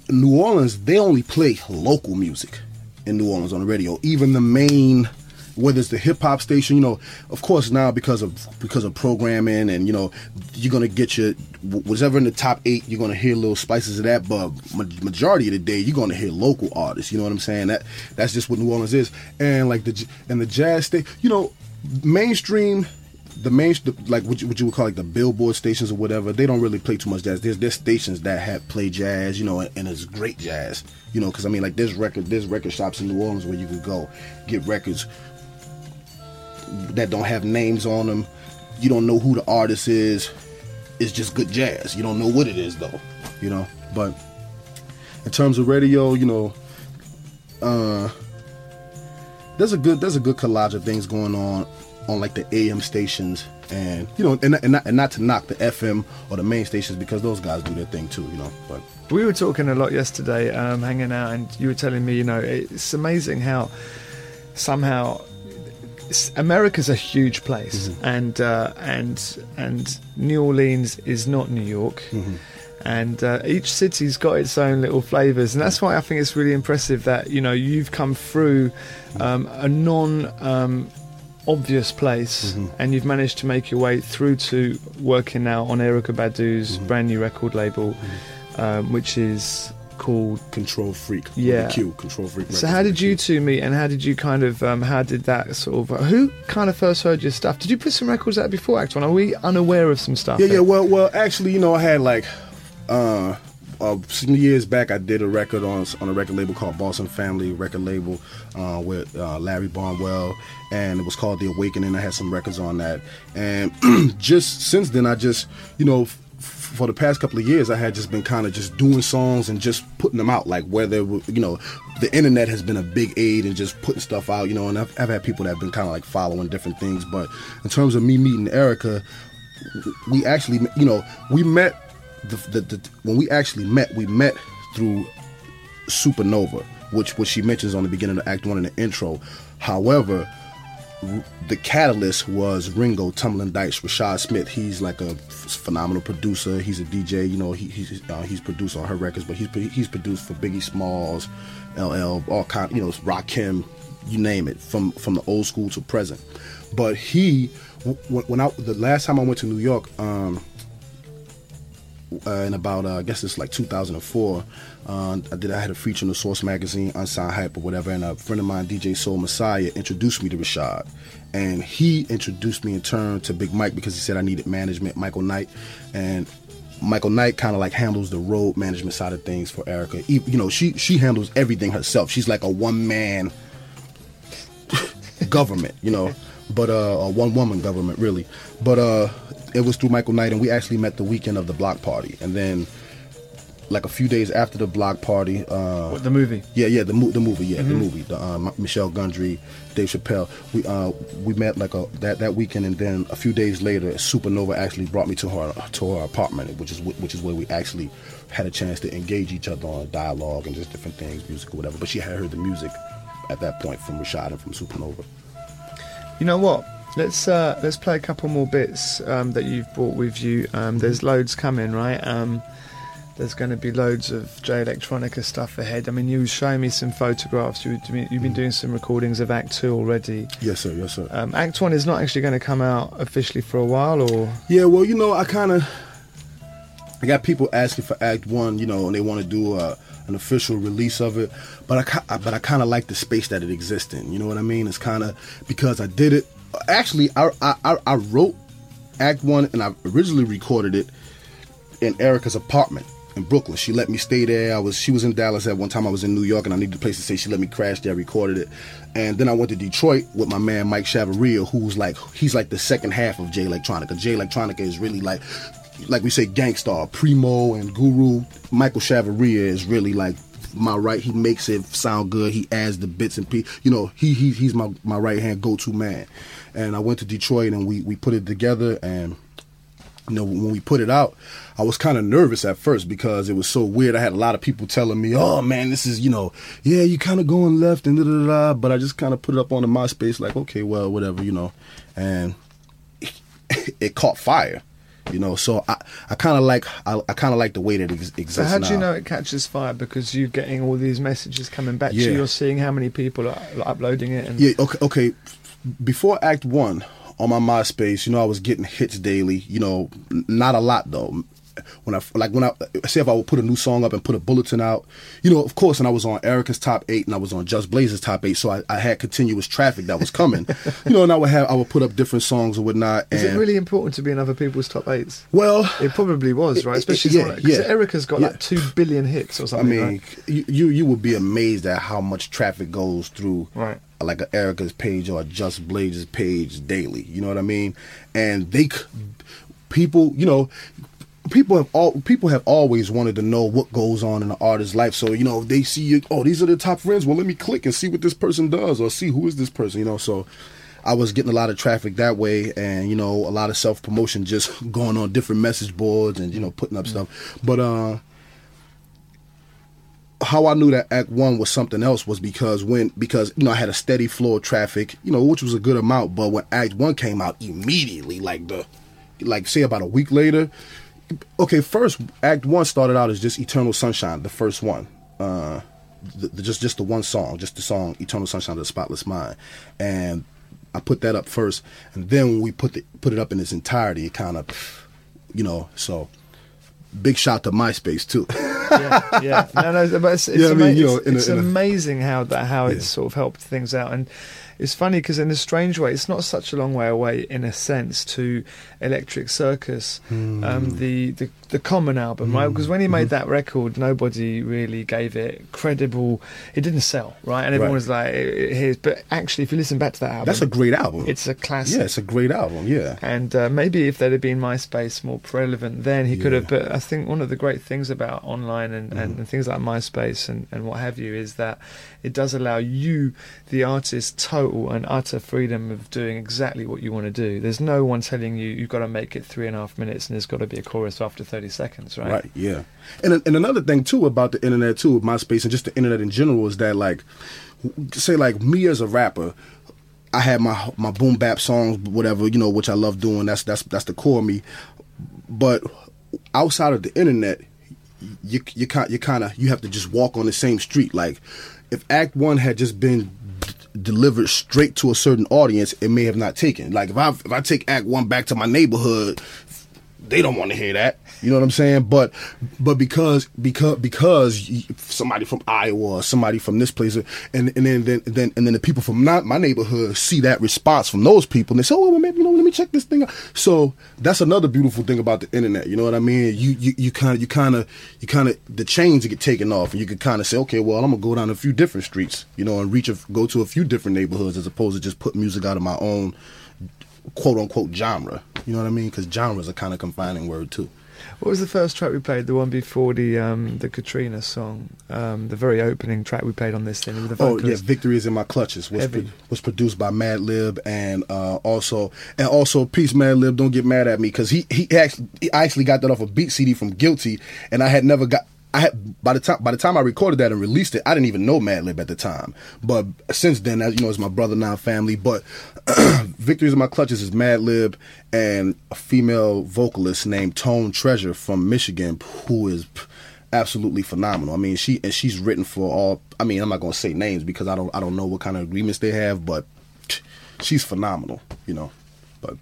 New Orleans, they only play local music in New Orleans on the radio. Even the main, whether it's the hip hop station, you know, of course now because of because of programming and you know, you're gonna get your whatever in the top eight, you're gonna hear little spices of that. But majority of the day, you're gonna hear local artists. You know what I'm saying? That that's just what New Orleans is. And like the and the jazz state, you know, mainstream the main like what you, what you would call like the billboard stations or whatever they don't really play too much jazz. There's there's stations that have play jazz you know and, and it's great jazz you know because i mean like there's record there's record shops in new orleans where you could go get records that don't have names on them. You don't know who the artist is. It's just good jazz. You don't know what it is though you know? But in terms of radio you know uh there's a good there's a good collage of things going on on like the AM stations and you know and, and, not, and not to knock the FM or the main stations because those guys do their thing too you know but. We were talking a lot yesterday, um, hanging out, and you were telling me, you know, it's amazing how somehow America's a huge place, and uh, and and New Orleans is not New York. And uh, each city's got its own little flavors, and that's why I think it's really impressive that you know you've come through um, a non um, obvious place, and you've managed to make your way through to working now on Erykah Badu's brand new record label, um, which is called Control Freaq. Yeah. Q, Control Freaq. So how did you two meet, and how did you kind of, um, how did that sort of, who kind of first heard your stuff? Did you put some records out before Act One? Are we unaware of some stuff? Yeah, yeah. Well, well, actually, you know, I had like uh, uh, some years back. I did a record on on a record label called Boston Family Record Label uh, with uh, Larry Barnwell, and it was called The Awakening. I had some records on that, and just since then, I just you know. For the past couple of years, I had just been kind of just doing songs and just putting them out. Like whether you know, the internet has been a big aid in just putting stuff out. You know, and I've, I've had people that have been kind of like following different things. But in terms of me meeting Erykah, we actually, you know, we met the, the, the when we actually met, we met through Supernova, which which she mentions on the beginning of Act One in the intro. However, the catalyst was Ringo Tumbling Dice, Rashad Smith. He's like a phenomenal producer. He's a DJ. You know, he, he's uh, he's produced on her records, but he's he's produced for Biggie Smalls, LL, all kind. You know, Rakim, you name it, from from the old school to present. But he, when I the last time I went to New York, um, uh, in about uh, I guess it's like 2004. Uh, I did I had a feature in the Source magazine, Unsigned Hype or whatever, and a friend of mine, DJ Soul Messiah, introduced me to Rashad, and he introduced me in turn to Big Mike because he said I needed management, Michael Knight, and Michael Knight kind of like handles the road management side of things for Erykah. You know, she she handles everything herself. She's like a one man government, you know, but uh, a one woman government really. But uh, it was through Michael Knight, and we actually met the weekend of the block party, and then like a few days after the block party, uh, What, the movie? yeah, yeah, the mo- the movie, yeah, the Mhm. movie, the um, Michel Gondry, Dave Chappelle. We uh we met like a that that weekend, and then a few days later, Supernova actually brought me to her to her apartment, which is which is where we actually had a chance to engage each other on dialogue and just different things, music or whatever. But she had heard the music at that point from Rashad and from Supernova. You know what? Let's uh, let's play a couple more bits um, that you've brought with you. Um, there's loads coming, right? Um, there's going to be loads of Jay Electronica stuff ahead. I mean, you were showing me some photographs. You, you've been doing some recordings of Act Two already. Yes, sir. Yes, sir. Um, Act One is not actually going to come out officially for a while, or Yeah, well, you know, I kind of I got people asking for Act One, you know, and they want to do a, an official release of it, but I but I kind of like the space that it exists in. You know what I mean? It's kind of because I did it. Actually, I, I I wrote Act One, and I originally recorded it in Erykah's apartment in Brooklyn. She let me stay there. I was she was in Dallas at one time. I was in New York, and I needed a place to stay. She let me crash there. I recorded it, and then I went to Detroit with my man Mike Chavaria, who's like he's like the second half of Jay Electronica. Jay Electronica is really like like we say Gang Starr, Primo, and Guru. Michael Chavaria is really like my right. He makes it sound good. He adds the bits and pieces. You know, he, he he's my my right hand go to man. And I went to Detroit and we we put it together and you know, when we put it out, I was kind of nervous at first because it was so weird. I had a lot of people telling me, "Oh man, this is you know, yeah, you kind of going left and da da da." But I just kind of put it up on the MySpace, like, okay, well, whatever, you know, and it caught fire, you know. So I, I kind of like, I, I kind of like the way that it ex- exists so how do you know it catches fire? Because you're getting all these messages coming back to Yeah. you. You're seeing how many people are uploading it. And Yeah, okay, okay. Before Act One, on my MySpace, you know, I was getting hits daily. You know, n- not a lot though. When I like when I say if I would put a new song up and put a bulletin out, you know, of course, and I was on Erykah's top eight and I was on Just Blaze's top eight, so I, I had continuous traffic that was coming, you know, and I would have I would put up different songs or whatnot. Is it really important to be in other people's top eights? Well, it probably was, right? Especially yeah, like- yeah. Erykah's got Yeah. like two billion hits or something. I mean, right? you, you would be amazed at how much traffic goes through Right. like a Erykah's page or a Just Blaze's page daily. You know what I mean? And they people, you know, people have all people have always wanted to know what goes on in an artist's life. So you know, they see you, oh, these are the top friends. Well, let me click and see what this person does or see who is this person. You know, so. I was getting a lot of traffic that way, and you know, a lot of self promotion, just going on different message boards and you know, putting up stuff. But uh, how I knew that Act One was something else was because when because you know I had a steady flow of traffic, you know, which was a good amount. But when Act One came out, immediately, like the like say about a week later, okay, first Act One started out as just Eternal Sunshine, the first one. Uh, the, the- just just the one song, just the song Eternal Sunshine of the Spotless Mind, and I put that up first, and then when we put the, put it up in its entirety, it kind of, you know, so big shout to MySpace too. yeah, yeah. No, no, but it's, it's, Yeah, I mean, you know, it's, a- it's in a- amazing how that how Yeah. it's sort of helped things out, and it's funny because in a strange way, it's not such a long way away in a sense to Electric Circus, Hmm. um, the, the the Common album, right? Because when he made that record, nobody really gave it credible. It didn't sell, right? And everyone Right. was like, "It- "Here's," but actually, if you listen back to that album, That's a great album. It's a classic. Yeah, it's a great album. Yeah. And uh, maybe if there had been MySpace more relevant then, he could have. But I think one of the great things about online and, and, Mm. and things like MySpace and, and what have you is that it does allow you, the artist, total and utter freedom of doing exactly what you want to do. There's no one telling you you've got to make it three and a half minutes and there's got to be a chorus after 30 seconds, right? Right. Yeah. And and another thing too about the internet too, MySpace and just the internet in general is that like, say like me as a rapper, I had my my boom bap songs, whatever you know, which I love doing. That's that's that's the core of me. But outside of the internet, you you kind you kind of you have to just walk on the same street. Like if Act One had just been d- delivered straight to a certain audience, it may have not taken. Like if I if I take Act One back to my neighborhood, they don't want to hear that. You know what I'm saying? But but because because because somebody from Iowa, somebody from this place, and and then then then and then the people from not my neighborhood see that response from those people, and they say, oh well, maybe you know, let me check this thing out. So that's another beautiful thing about the internet. You know what I mean? You you you kind of you kind of you kind of the chains get taken off, and you can kind of say, okay, well, I'm gonna go down a few different streets, you know, and reach a, go to a few different neighborhoods as opposed to just put music out of my own quote unquote genre. You know what I mean? Because genre is a kind of confining word too. What was the first track we played? The one before the um, the Katrina song, um, the very opening track we played on this thing with the Oh yeah, "Victory is in My Clutches" was pro- was produced by Madlib and uh, also and also peace Madlib. Don't get mad at me because he he actually I actually got that off a beat CD from Guilty, and I had never got. I had by the time by the time I recorded that and released it, I didn't even know Madlib at the time. But since then, as you know, it's my brother now, family. But "Victory is in My Clutches" is Madlib and a female vocalist named Tone Treasure from Michigan, who is absolutely phenomenal. I mean, she and she's written for all. I mean, I'm not gonna say names because I don't I don't know what kind of agreements they have, but she's phenomenal. You know, but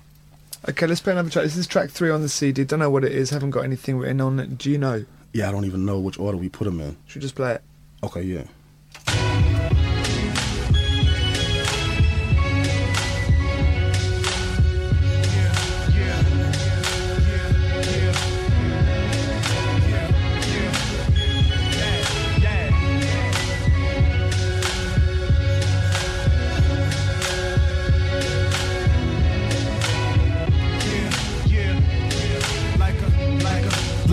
Okay, let's play another track. This is track three on the CD. Don't know what it is. Haven't got anything written on it. Do you know? Yeah, I don't even know which order we put them in. Should we just play it? Okay, yeah.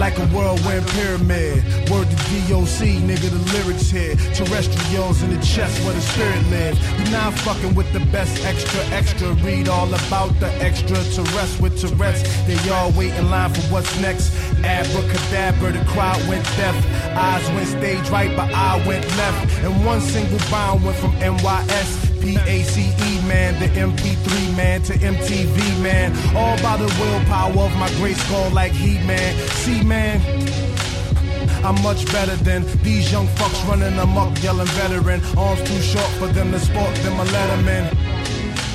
Like a whirlwind pyramid. Word to DOC, nigga, the lyrics here. Terrestrials in the chest where the spirit lives. You now fucking with the best extra, extra. Read all about the extra terrestrial with Tourette's. They all wait in line for what's next. Abracadabra, the crowd went deaf. Eyes went stage right, but I went left. And one single bound went from NYS. PACE man, the MP3 man to MTV man. All by the willpower of my great skull like He man. See man. I'm much better than these young fucks running amok, yelling veteran. Arms too short for them to sport them a letterman.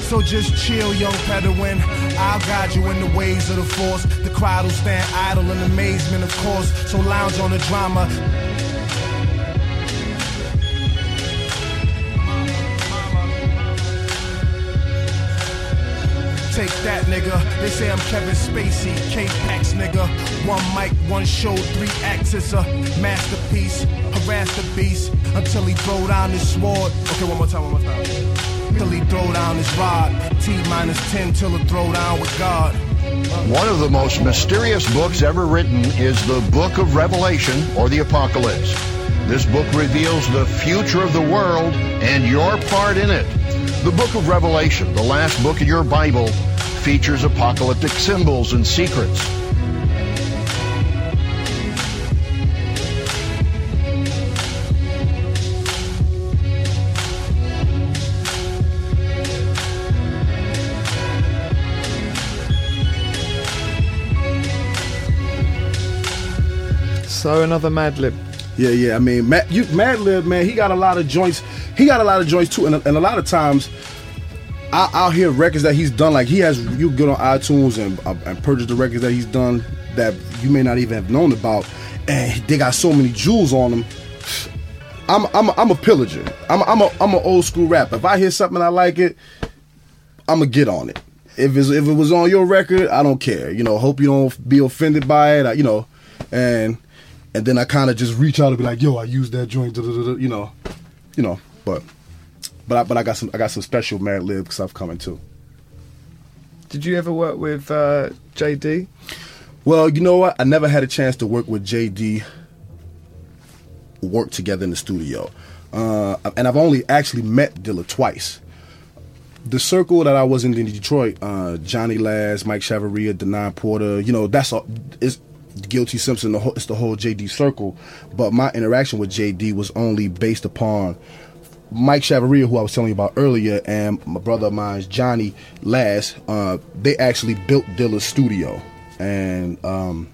So just chill, young Bedouin. I'll guide you in the ways of the force. The crowd will stand idle in amazement, of course. So lounge on the drama. Take that, nigga. They say I'm Kevin Spacey, K-Pax, nigga. One mic, one show, three acts. It's a masterpiece. Harass the beast until he throw down his sword. Okay, one more time, one more time. Till he throw down his rod. T minus 10 till he throw down with God. One of the most mysterious books ever written is the Book of Revelation or the Apocalypse. This book reveals the future of the world and your part in it. The Book of Revelation, the last book of your Bible, features apocalyptic symbols and secrets. So another Madlib. Yeah, yeah. I mean, Matt, you, Madlib, man, he got a lot of joints. He got a lot of joints too, and a, and a lot of times, I, I'll hear records that he's done. Like he has, you get on iTunes and uh, and purchase the records that he's done that you may not even have known about, and they got so many jewels on them. I'm I'm a, I'm a pillager. I'm I'm a I'm an old school rapper. If I hear something I like it, I'm gonna get on it. If it's if it was on your record, I don't care. You know, hope you don't be offended by it. I- You know, and and then I kind of just reach out and be like, "Yo, I used that joint." da, da, da, da," You know, you know. But but I, but I got some I got some special Madlib stuff coming too. Did you ever work with uh, JD? Well, you know what? I never had a chance to work with JD. Work together in the studio, uh, and I've only actually met Dilla twice. The circle that I was in in Detroit, uh, Johnny Laz, Mike Chavaria, Denaun Porter, you know, that's all. It's Guilty Simpson. The whole, it's the whole JD circle. But my interaction with JD was only based upon Mike Chavaria, who I was telling you about earlier, and my brother of mine, Johnny Lass, uh, they actually built Dilla's studio, and um,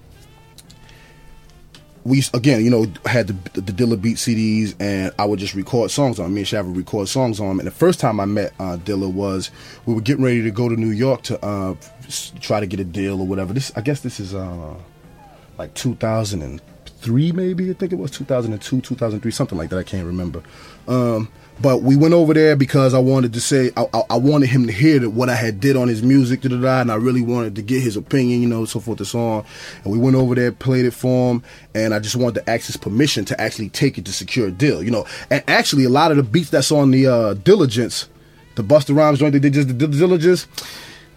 we again, you know, had the, the Dilla Beat CDs, and I would just record songs on. 'em. Me and Shav would record songs on. 'em. And the first time I met uh, Dilla was we were getting ready to go to New York to uh, try to get a deal or whatever. This, I guess, this is uh, like 2003, maybe. I think it was 2002, 2003, something like that. I can't remember. Um, but we went over there because I wanted to say I, I, I wanted him to hear that what I had did on his music, da, da, da, and I really wanted to get his opinion, you know, so forth and so on. And we went over there, played it for him, and I just wanted to ask his permission to actually take it to secure a deal, you know. And actually, a lot of the beats that's on the uh, Diligence, the Busta Rhymes joint, they did just the Diligence.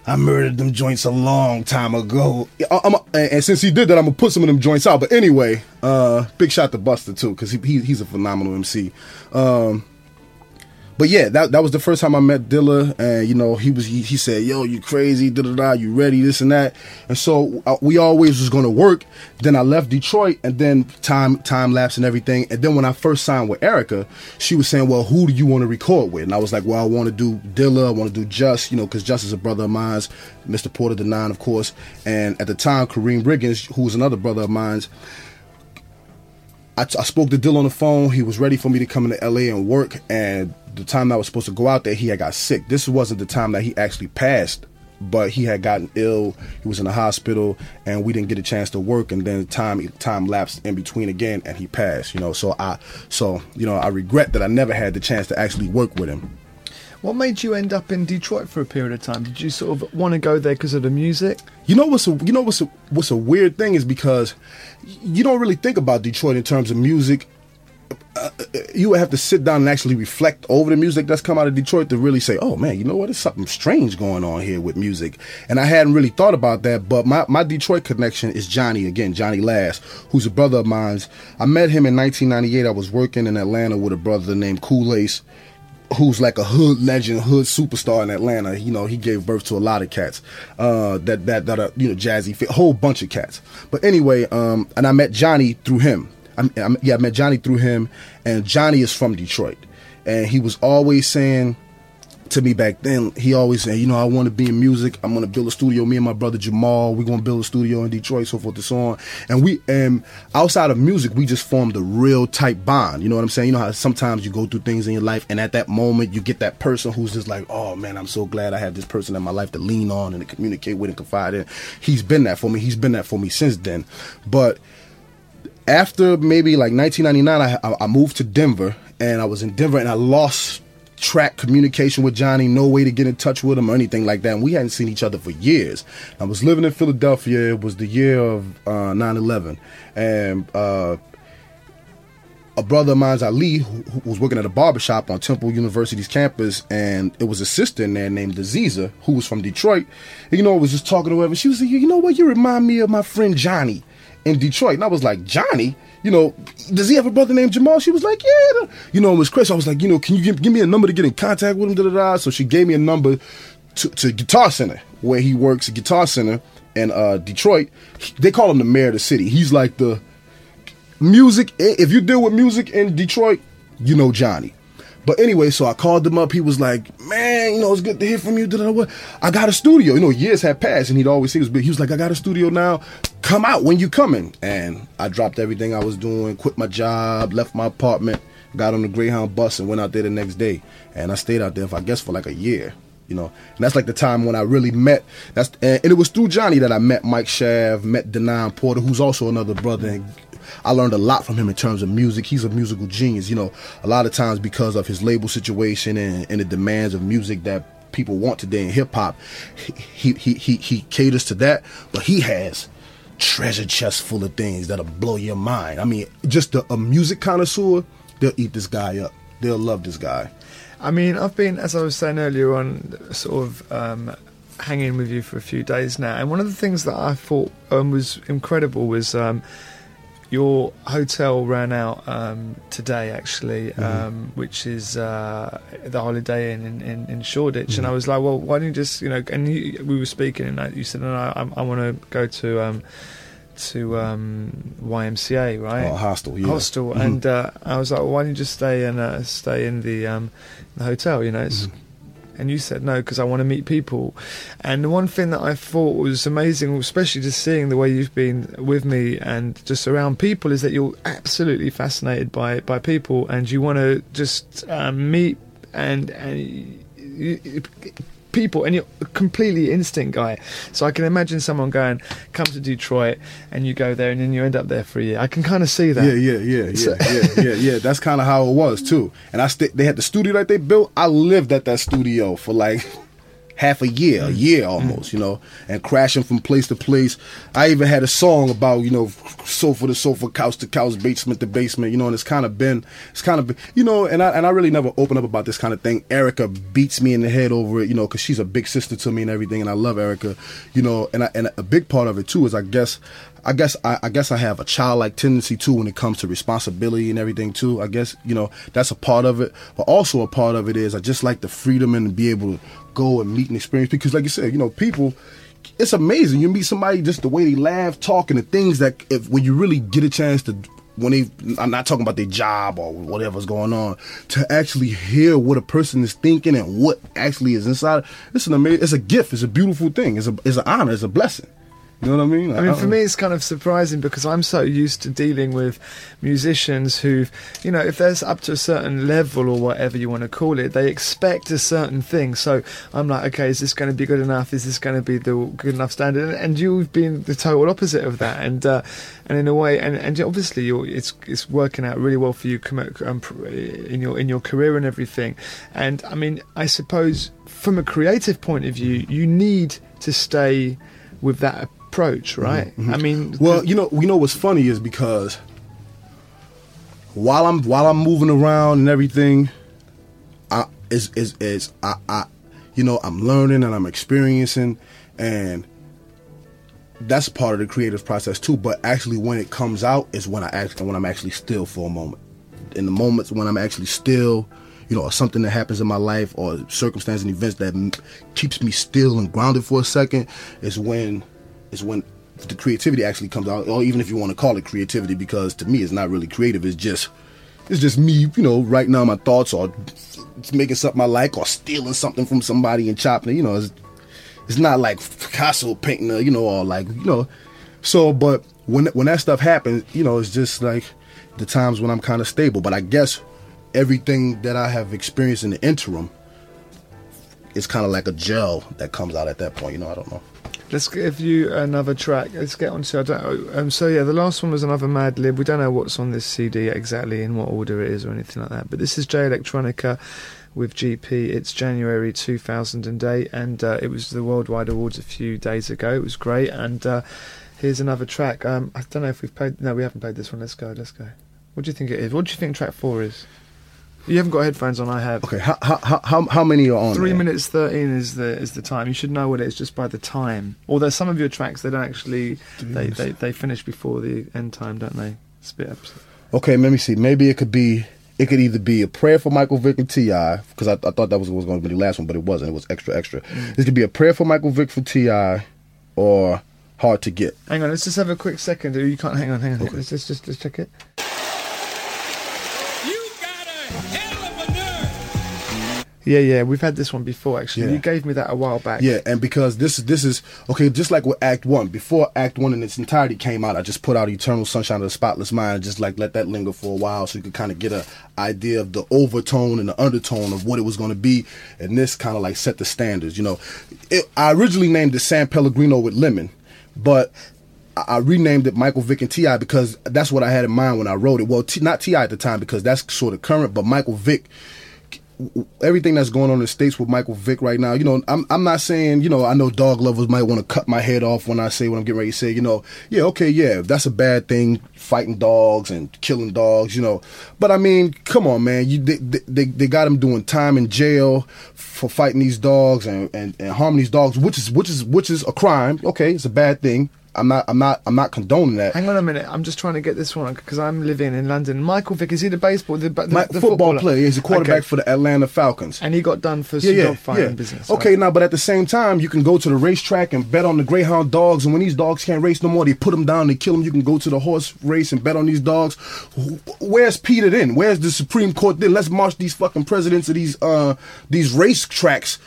I murdered them joints a long time ago. I'm, and since he did that, I'm gonna put some of them joints out. But anyway, uh, big shot to Busta too, because he, he he's a phenomenal MC. Um, but yeah, that that was the first time I met Dilla, and you know he was he, he said, "Yo, you crazy? Da da da, you ready? This and that." And so uh, we always was gonna work. Then I left Detroit, and then time time lapse and everything. And then when I first signed with Erykah, she was saying, "Well, who do you want to record with?" And I was like, "Well, I want to do Dilla. I want to do Just, you know, because Just is a brother of mine's, Mr. Porter the Nine, of course, and at the time Karriem Riggins, who was another brother of mine's." I, I spoke to Dill on the phone. He was ready for me to come into LA and work. And the time I was supposed to go out there, he had got sick. This wasn't the time that he actually passed, but he had gotten ill. He was in the hospital, and we didn't get a chance to work. And then time time lapsed in between again, and he passed. You know, so I so you know I regret that I never had the chance to actually work with him. What made you end up in Detroit for a period of time? Did you sort of want to go there because of the music? You know what's a you know what's a what's a weird thing is because you don't really think about Detroit in terms of music. You would have to sit down and actually reflect over the music that's come out of Detroit to really say, "Oh man, you know what? There's something strange going on here with music." And I hadn't really thought about that. But my my Detroit connection is Johnny again, Johnny Lass, who's a brother of mine. I met him in 1998. I was working in Atlanta with a brother named Kool Ace who's like a hood legend, hood superstar in Atlanta. You know, he gave birth to a lot of cats. Uh, that that that are you know jazzy, whole bunch of cats. But anyway, um, and I met Johnny through him. I'm, I'm, yeah, I met Johnny through him, and Johnny is from Detroit, and he was always saying to me back then, he always said, you know, I want to be in music. I'm to build a studio. Me and my brother Jamal, we're to build a studio in Detroit, so forth and so on. And we, and outside of music, we just formed a real tight bond. You know what I'm saying? You know how sometimes you go through things in your life, and at that moment, you get that person who's just like, oh man, I'm so glad I have this person in my life to lean on and to communicate with and confide in. He's been that for me. He's been that for me since then. But after maybe like 1999, I, I moved to Denver, and I was in Denver, and I lost track communication with Johnny, no way to get in touch with him or anything like that. And we hadn't seen each other for years. I was living in Philadelphia. It was the year of uh, 9/11, and uh, a brother of mine's Ali, who, who was working at a barbershop on Temple University's campus, and it was a sister in there named Aziza, who was from Detroit. And, you know, I was just talking to her, and she was like, "You know what? You remind me of my friend Johnny in Detroit." And I was like, "Johnny." You know, does he have a brother named Jamal? She was like, yeah. You know, it was Chris. I was like, you know, can you give, give me a number to get in contact with him? Da, da, da. So she gave me a number to, to Guitar Center, where he works at Guitar Center in uh, Detroit. They call him the mayor of the city. He's like the music. If you deal with music in Detroit, you know Johnny. But anyway, so I called him up. He was like, "Man, you know, it's good to hear from you." I got a studio. You know, years had passed, and he'd always say, "He was like, I got a studio now. Come out when you coming." And I dropped everything I was doing, quit my job, left my apartment, got on the Greyhound bus, and went out there the next day. And I stayed out there, for, I guess, for like a year. You know, and that's like the time when I really met. That's and, and it was through Johnny that I met Mike Shav, met Denaun Porter, who's also another brother. And I learned a lot from him in terms of music. He's a musical genius. You know, a lot of times because of his label situation and, and the demands of music that people want today in hip hop, he, he he he caters to that. But he has treasure chests full of things that'll blow your mind. I mean, just a, a music connoisseur, they'll eat this guy up. They'll love this guy. I mean, I've been, as I was saying earlier on, sort of um, hanging with you for a few days now, and one of the things that I thought um, was incredible was um, your hotel ran out um, today, actually, Mm-hmm. um, which is uh, the Holiday Inn in, in, in Shoreditch, and Mhm. I was like, well, why don't you just, you know, and you, we were speaking, and I- you said, no, I, I want to go to. Um, to um, YMCA, right? Oh, Hostel, yeah. Hostel, Mhm. and uh, I was like, well, "Why don't you just stay and uh, stay in the um, the hotel?" You know, it's, Mm-hmm. And you said no because I want to meet people. And the one thing that I thought was amazing, especially just seeing the way you've been with me and just around people, is that you're absolutely fascinated by by people, and you want to just um, meet and and. You, you- people and you're a completely instinct guy so i can imagine someone going come to detroit and you go there and then you end up there for a year i can kind of see that Yeah, yeah, yeah, So- yeah, yeah, yeah, yeah. That's kind of how it was too. And I st- they had the studio that they built. I lived at that studio for like half a year, a mm. year almost, you know, and crashing from place to place. I even had a song about you know sofa to sofa, couch to couch, basement to basement, you know, and it's kind of been, it's kind of been, you know, and I and I really never open up about this kind of thing. Erykah beats me in the head over it, you know, because she's a big sister to me and everything, and I love Erykah, you know, and I, and a big part of it too is I guess. I guess I, I guess I have a childlike tendency too when it comes to responsibility and everything too. I guess you know that's a part of it, but also a part of it is I just like the freedom and be able to go and meet and experience because, like you said, you know, people. It's amazing. You meet somebody just the way they laugh, talk, and the things that if when you really get a chance to when they I'm not talking about their job or whatever's going on to actually hear what a person is thinking and what actually is inside. It's an amazing. It's a gift. It's a beautiful thing. It's a it's an honor. It's a blessing. You know what I mean? I mean, for me, it's kind of surprising because I'm so used to dealing with musicians who, you know, if they're up to a certain level or whatever you want to call it, they expect a certain thing. So I'm like, okay, is this going to be good enough? Is this going to be the good enough standard? And you've been the total opposite of that. And uh, and in a way, and, and obviously, you're, it's it's working out really well for you um, in your in your career and everything. And I mean, I suppose from a creative point of view, you need to stay with that approach, right? Mhm. I mean, well, you know, you know what's funny is because while I'm while I'm moving around and everything, I is is is I I you know I'm learning and I'm experiencing and that's part of the creative process too. But actually, when it comes out is when I actually when I'm actually still for a moment. In the moments when I'm actually still, you know, or something that happens in my life or circumstance and events that m- keeps me still and grounded for a second is when is when the creativity actually comes out. Or even if you want to call it creativity, because to me it's not really creative. It's just it's just me, you know, writing down my thoughts or making something I like or stealing something from somebody and chopping it. You know, it's, it's not like Picasso painting, you know, or like you know. So, but when when that stuff happens, you know, it's just like the times when I'm kind of stable. But I guess everything that I have experienced in the interim is kind of like a gel that comes out at that point. You know, I don't know. Let's give you another track. Let's get on to. I don't, um, so yeah, the last one was another Madlib. We don't know what's on this CD exactly in what order it is or anything like that. But this is Jay Electronica with GP. It's January 2008, and uh, it was the Worldwide Awards a few days ago. It was great. And uh, here's another track. Um, I don't know if we've played. No, we haven't played this one. Let's go. Let's go. What do you think it is? What do you think track four is? You haven't got headphones on. I have. Okay, how how how, how many are on? Three there? minutes thirteen is the is the time. You should know what it is just by the time. Although some of your tracks they don't actually they, they, they finish before the end time, don't they? Spit up. Okay, let me see. Maybe it could be. It could either be a prayer for Michael Vick and T.I., because I, I thought that was was going to be the last one, but it wasn't. It was extra extra. Mm. This could be a prayer for Michael Vick for T.I., or hard to get. Hang on, let's just have a quick second. You can't hang on, hang on. Let's just just let's check it. Yeah, yeah, we've had this one before. Actually, Yeah. you gave me that a while back. Yeah, and because this this is okay, just like with Act One. Before Act One in its entirety came out, I just put out Eternal Sunshine of the Spotless Mind, and just like let that linger for a while, so you could kind of get a idea of the overtone and the undertone of what it was going to be. And this kind of like set the standards. You know, it, I originally named it San Pellegrino with Lemon, but I I renamed it Michael Vick and T.I. because that's what I had in mind when I wrote it. Well, T, not T.I. at the time because that's sort of current, but Michael Vick everything that's going on in the states with Michael Vick right now. You know, I'm I'm not saying you know I know dog lovers might want to cut my head off when I say what I'm getting ready to say. You know, yeah, okay, yeah, that's a bad thing, fighting dogs and killing dogs. You know, but I mean, come on, man, you they they, they got him doing time in jail for fighting these dogs and, and and harming these dogs, which is which is which is a crime. Okay, it's a bad thing. I'm not I'm not I'm not condoning that. Hang on a minute. I'm just trying to get this one because I'm living in London. Michael Vick is he the baseball the, the, My the football footballer? player. He's a quarterback Okay. for the Atlanta Falcons. and he got done for some dog fighting business. Okay, right? now, but at the same time, you can go to the racetrack and bet on the Greyhound dogs, and when these dogs can't race no more, they put them down, they kill them. You can go to the horse race and bet on these dogs. Where's PETA then? Where's the Supreme Court then? Let's march these fucking presidents of these uh these racetracks.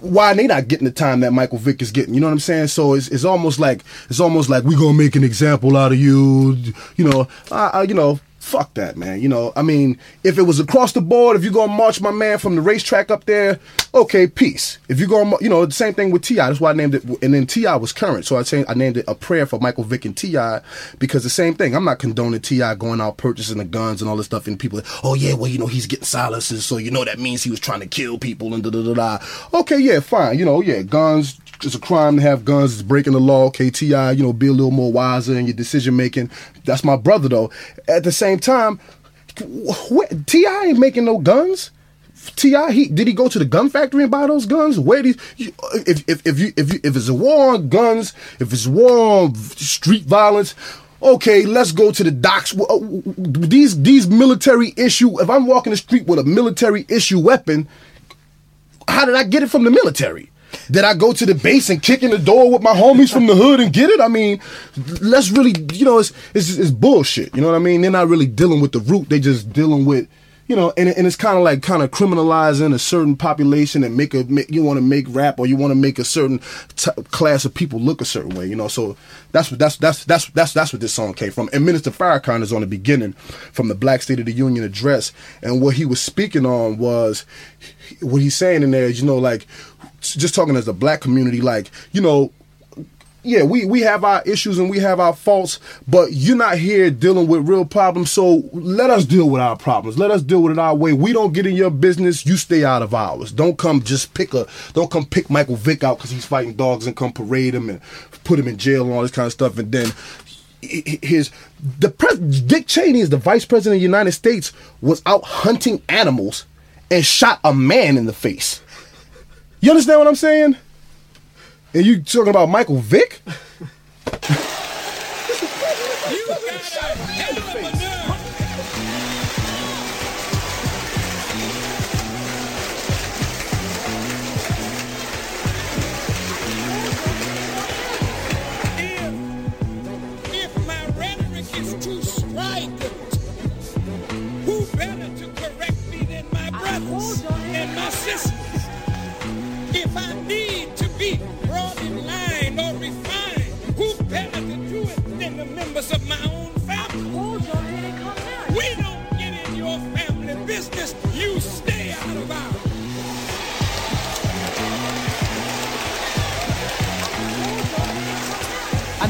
Why they not getting the time that Michael Vick is getting? You know what I'm saying? So it's it's almost like it's almost like we gonna make an example out of you. You know, I, I, you know. Fuck that, man. You know, I mean, if it was across the board, if you're gonna march my man from the racetrack up there, okay, peace. If you're gonna, you know, the same thing with Ti. That's why I named it. And then T.I. was current, so I changed. I named it a prayer for Michael Vick and T.I. because the same thing. I'm not condoning T.I. going out purchasing the guns and all this stuff. And people, oh yeah, well, you know, he's getting silences, so you know that means he was trying to kill people and da da da da. Okay, yeah, fine. You know, yeah, guns. It's a crime to have guns. It's breaking the law. KTI, you know, be a little more wiser in your decision making. That's my brother, though. At the same time, T.I. ain't making no guns. T.I., he did he go to the gun factory and buy those guns? Where did you, if if if you if you, if it's a war on guns, if it's war on street violence, okay, let's go to the docks. Uh, These these military issue. If I'm walking the street with a military issue weapon, how did I get it from the military? Did I go to the base and kick in the door with my homies from the hood and get it? I mean, let's really, you know, it's it's, it's bullshit. You know what I mean? They're not really dealing with the root. They just dealing with, you know, and, and it's kind of like kind of criminalizing a certain population and make a make, you want to make rap or you want to make a certain t- class of people look a certain way. You know, so that's what that's that's that's that's that's what this song came from. And Minister Farrakhan is on the beginning from the Black State of the Union address, and what he was speaking on was what he's saying in there is, you know, like just talking as a black community, like, you know, yeah, we, we have our issues and we have our faults, but you're not here dealing with real problems. So let us deal with our problems. Let us deal with it our way. We don't get in your business. You stay out of ours. Don't come just pick a, don't come pick Michael Vick out because he's fighting dogs and come parade him and put him in jail and all this kind of stuff. And then his, the pres, Dick Cheney is the vice president of the United States was out hunting animals and shot a man in the face. You understand what I'm saying? And you talking about Michael Vick? If my rhetoric is too strident, who better to correct me than my brothers and my sisters? If I need to be brought in line or refined, who better to do it than the members of my own family? We don't get in your family business.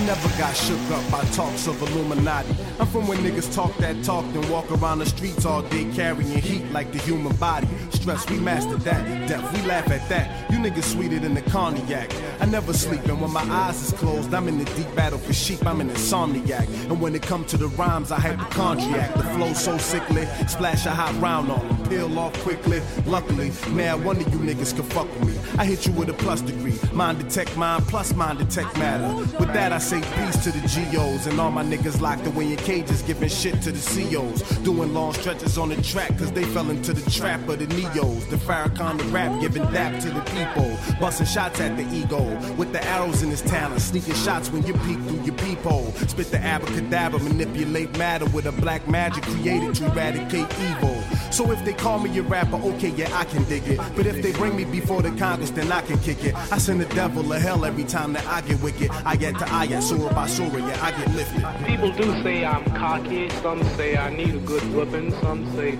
Never got shook up by talks of Illuminati. I'm from when niggas talk that talk, then walk around the streets all day carrying heat like the human body. Stress, we mastered that. Death, we laugh at that. You niggas sweeter than the cognac. I never sleep, and when my eyes is closed, I'm in the deep battle for sheep. I'm an insomniac. And when it come to the rhymes, I hypochondriac. The flow so sickly, splash a hot round on them, peel off quickly. Luckily, man, one of you niggas can fuck with me. I hit you with a plus degree. Mind detect mind plus mind detect matter. With that, I say peace to the GOs and all my niggas locked away in cages, giving shit to the COs. Doing long stretches on the track, cause they fell into the trap of the Neos. The Farrakhan the rap, giving dap to the people. Busting shots at the ego. With the arrows in his talent, sneaking shots when you peek through your peephole. Spit the abracadabra, manipulate matter with a black magic created to eradicate evil. So if they call me a rapper, okay, yeah, I can dig it. But if they bring me before the Congress, then I can kick it. I send the devil to hell every time that I get wicked. I get to I get Surah by yeah, I get lifted. People do say I'm cocky. Some say I need a good whipping. Some say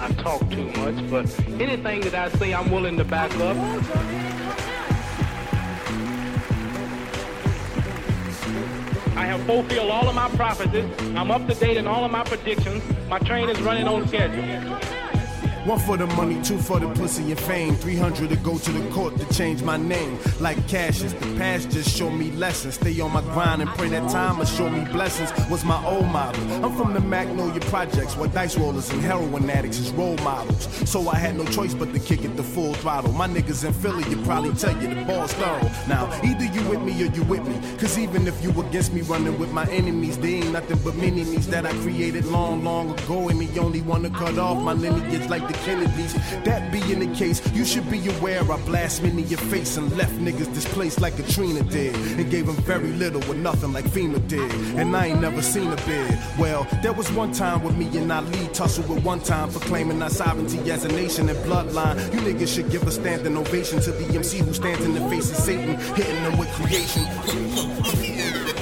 I talk too much. But anything that I say, I'm willing to back up. I have fulfilled all of my prophecies. I'm up to date in all of my predictions. My train is running on schedule. One for the money, two for the pussy and fame. 300 to go to the court to change my name. Like Cassius, the past just show me lessons. Stay on my grind and pray that time will show me blessings. Was my old model. I'm from the Magnolia Projects, where dice rollers and heroin addicts is role models. So I had no choice but to kick it the full throttle. My niggas in Philly, you probably tell you the ball's thorough. Now, either you with me or you with me. Cause even if you against me running with my enemies, they ain't nothing but mini-me's that I created long, long ago. And the only one to cut off my lineage like the Kennedys. That being the case, you should be aware I blasphemy in your face and left niggas displaced like Katrina did. And gave them very little or nothing like FEMA did. And I ain't never seen a bid. Well, there was one time with me and Ali tussle with one time for claiming our sovereignty as a nation and bloodline. You niggas should give a standing ovation to the MC who stands in the face of Satan, hitting them with creation.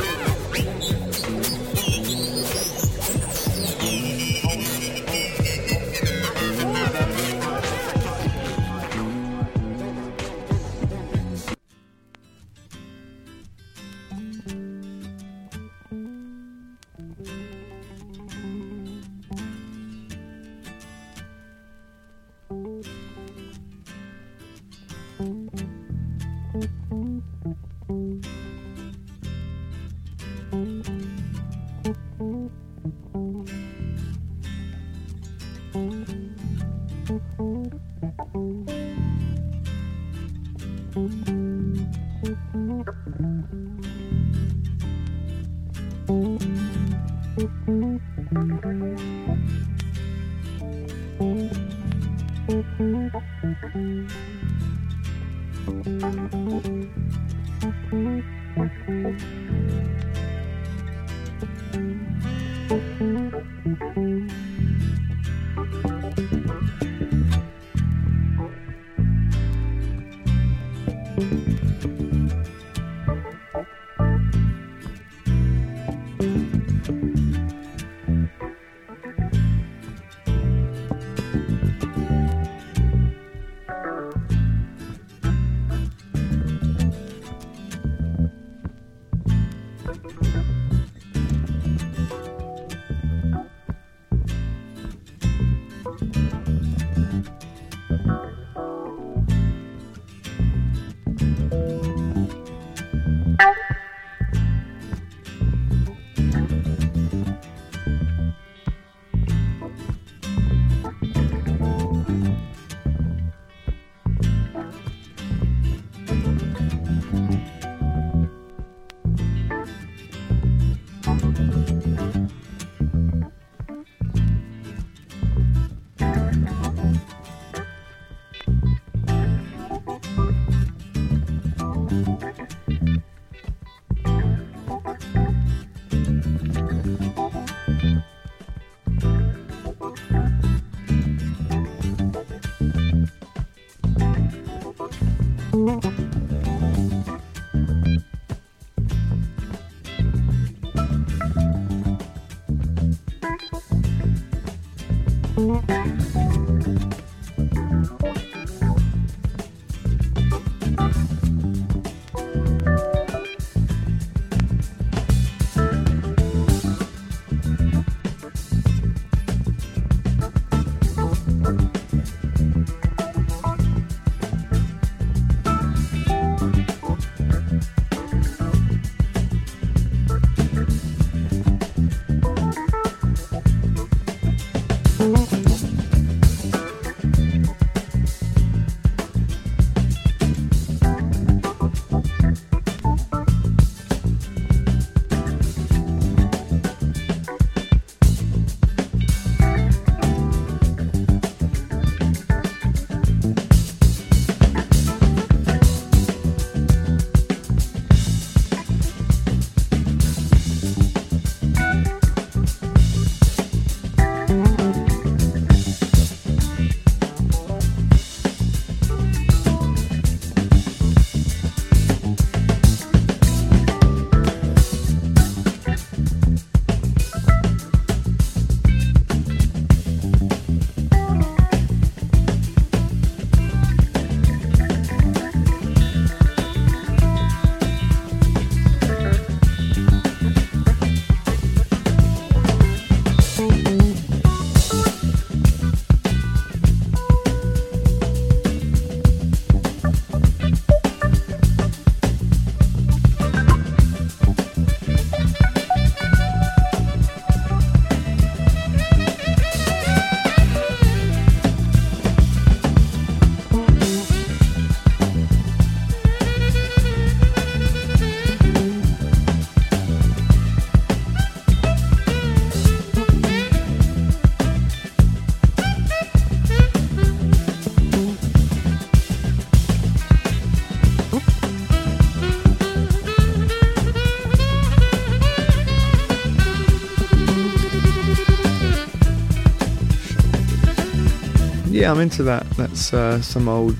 I'm into that. That's uh, some old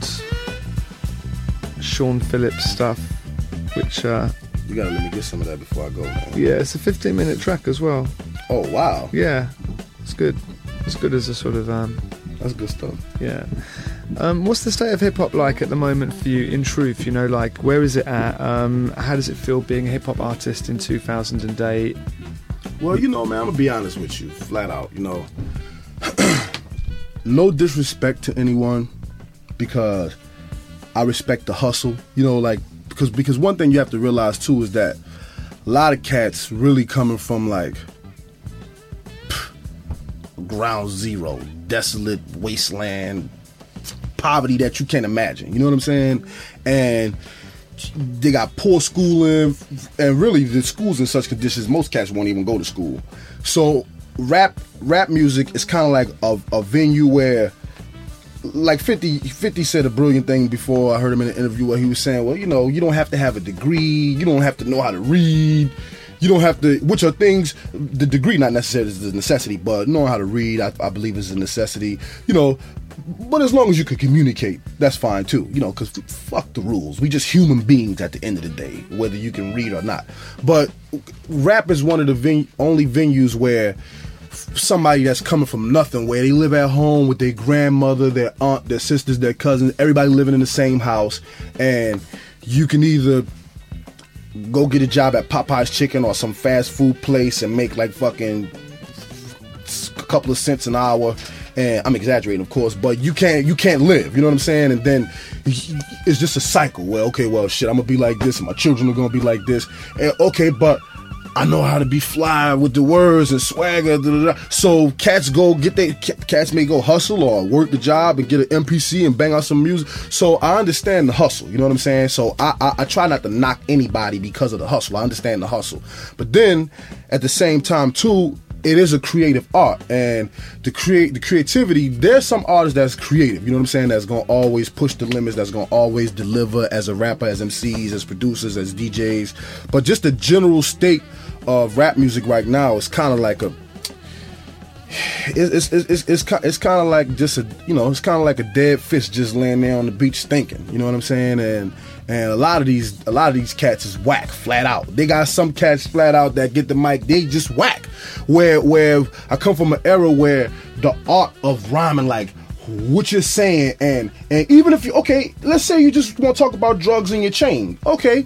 Sean Phillips stuff, which uh, You gotta let me get some of that before I go, man. yeah, it's a 15 minute track as well. Oh wow, Yeah, it's good. It's good as a sort of um, that's good stuff. yeah. Um, what's the state of hip hop like at the moment for you? In truth, you know, like where is it at? Um, how does it feel being a hip hop artist in 2008? Well, you know, man, I'm gonna be honest with you, flat out. You know, no disrespect to anyone, because I respect the hustle. You know, like because because one thing you have to realize too is that a lot of cats really coming from like ground zero, desolate wasteland, poverty that you can't imagine. You know what I'm saying? And they got poor schooling, and really the schools in such conditions, most cats won't even go to school. So rap rap music is kind of like a, a venue where like 50, 50 said a brilliant thing before I heard him in an interview where he was saying, well, you know, you don't have to have a degree, you don't have to know how to read, you don't have to, which are things, the degree not necessarily is the necessity, but knowing how to read, I, I believe is a necessity, you know, but as long as you can communicate, that's fine too, you know, because fuck the rules. We just human beings at the end of the day, whether you can read or not. But rap is one of the ven- only venues where somebody that's coming from nothing, where they live at home with their grandmother, their aunt, their sisters, their cousins, everybody living in the same house, and you can either go get a job at Popeye's Chicken or some fast food place and make like fucking a couple of cents an hour. And I'm exaggerating, of course, but you can't you can't live. You know what I'm saying? And then it's just a cycle. Well, okay, well, shit, I'm gonna be like this, and my children are gonna be like this. And okay, but I know how to be fly with the words and swagger. Da, da, da. So cats go get they cats may go hustle or work the job and get an MPC and bang out some music. So I understand the hustle. You know what I'm saying? So I, I I try not to knock anybody because of the hustle. I understand the hustle, but then at the same time too. It is a creative art, and to create the creativity. There's some artists that's creative. You know what I'm saying? That's gonna always push the limits. That's gonna always deliver as a rapper, as MCs, as producers, as DJs. But just the general state of rap music right now is kind of like a it's it's it's it's, it's kind of like just a you know it's kind of like a dead fish just laying there on the beach stinking you know what i'm saying? And and a lot of these a lot of these cats is whack flat out. They got some cats flat out that get the mic they just whack. Where where i come from an era where the art of rhyming like what you're saying and and even if you okay let's say you just want to talk about drugs in your chain okay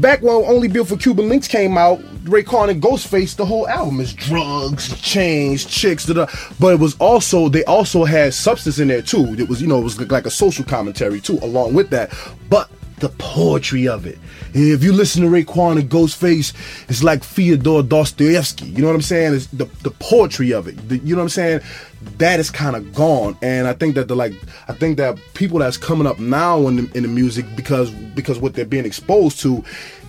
back when Only Built for Cuban Links came out, Raekwon and Ghostface, the whole album is drugs, chains, chicks, da da. But it was also they also had substance in there too. It was you know it was like a social commentary too, along with that. But the poetry of it. If you listen to Raekwon and Ghostface, it's like Fyodor Dostoevsky. You know what I'm saying? It's the the poetry of it. The- you know what I'm saying? That is kind of gone, and I think that the like I think that people that's coming up now in the, in the music because because what they're being exposed to,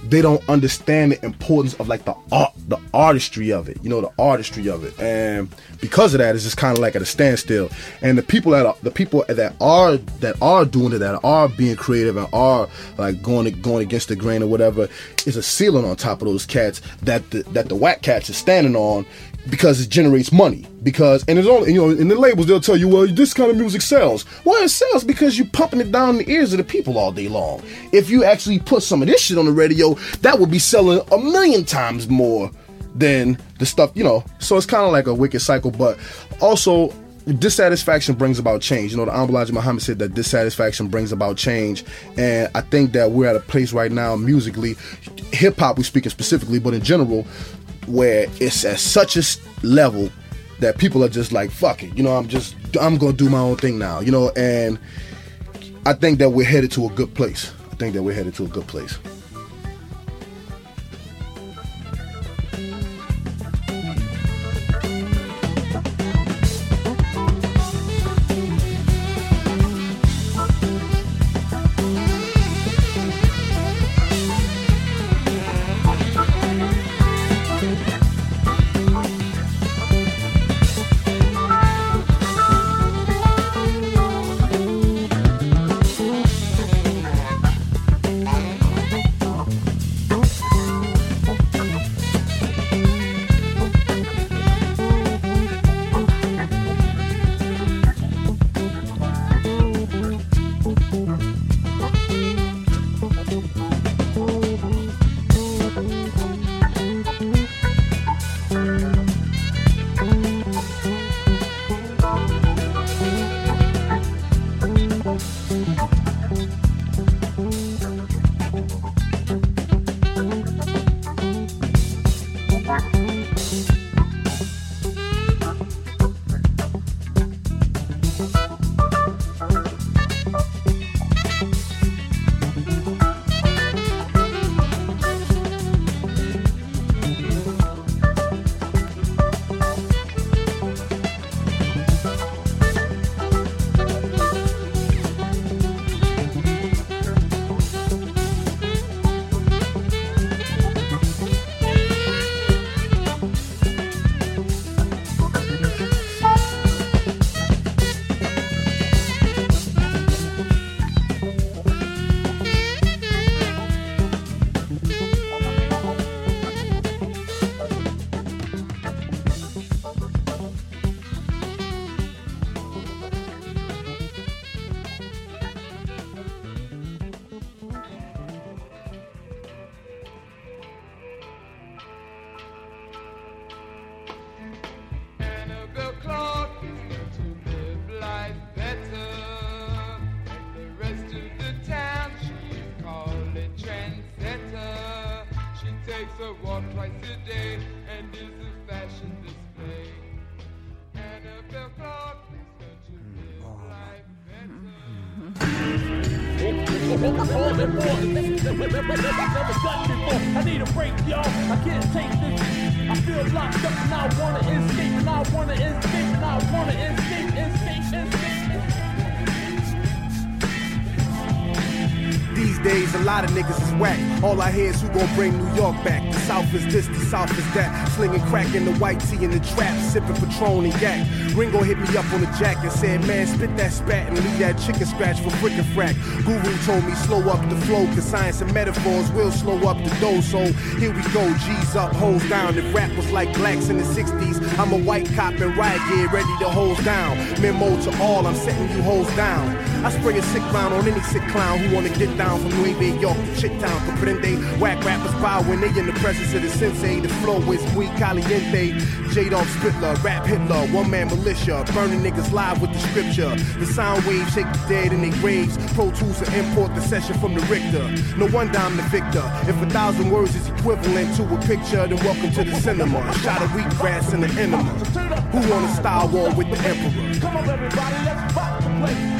they don't understand the importance of like the art, the artistry of it. You know, the artistry of it, and because of that, it's just kind of like at a standstill. And the people that are, the people that are that are doing it, that are being creative and are like going going against the grain or whatever, is a ceiling on top of those cats that the, that the whack cats is standing on because it generates money. Because and it's only you know in the labels they'll tell you, well, this kind of music sells. Well, it sells because you're pumping it down the ears of the people all day long. If you actually put some of this shit on the radio, that would be selling a million times more than the stuff you know. So it's kind of like a wicked cycle, but also. Dissatisfaction brings about change. You know, the Honorable Elijah Muhammad said that dissatisfaction brings about change. And I think that we're at a place right now, musically, hip hop, we're speaking specifically, but in general, where it's at such a level that people are just like fuck it you know i'm just i'm gonna do my own thing now you know and i think that we're headed to a good place. I think that we're headed to a good place I hear is who gon' bring New York back. The South is this, the South is that. Slinging crack in the white tee in the trap, sipping Patron and yak. Ringo hit me up on the jack and said, man, spit that spat and leave that chicken scratch for frickin' frack. Guru told me slow up the flow, cause science and metaphors will slow up the dough. So here we go, G's up, hoes down. If rap was like blacks in the 60s, I'm a white cop in riot gear, ready to hose down. Memo to all, I'm setting you hoes down. I spray a sick round on any sick clown who wanna get down from Nueva York to Chi-Town. Comprende, whack rappers bow when they in the presence of the sensei. The flow is muy caliente. J-Dog Spitler, rap Hitler, one man militia, burning niggas live with the scripture. The sound waves shake the dead in their graves. Pro Tools to import the session from the Richter. No wonder I'm the victor. If a thousand words is equivalent to a picture, then welcome to the cinema. A shot of wheat grass in the enema. Who wanna style war with the emperor? Come on, everybody, let's the place.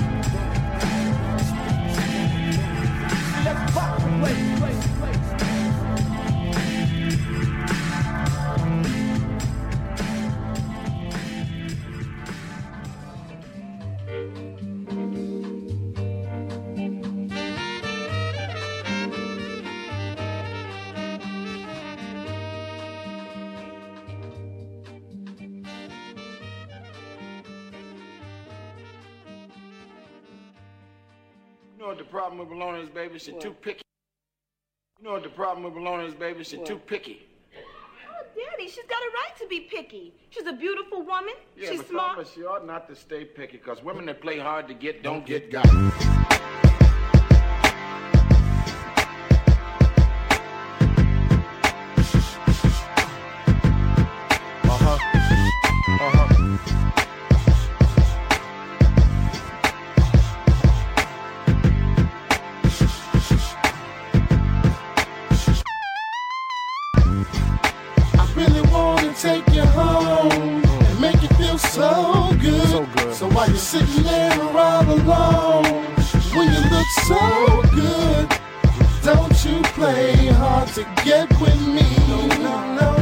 You know what the problem with Bologna is, baby? She's too picky. You know what the problem with Bologna is, baby? She's too picky. Oh, Daddy, she's got a right to be picky. She's a beautiful woman. Yeah, she's but smart. Thomas, she ought not to stay picky, because women that play hard to get don't, get, got. So good, don't you play hard to get with me. No, no, no.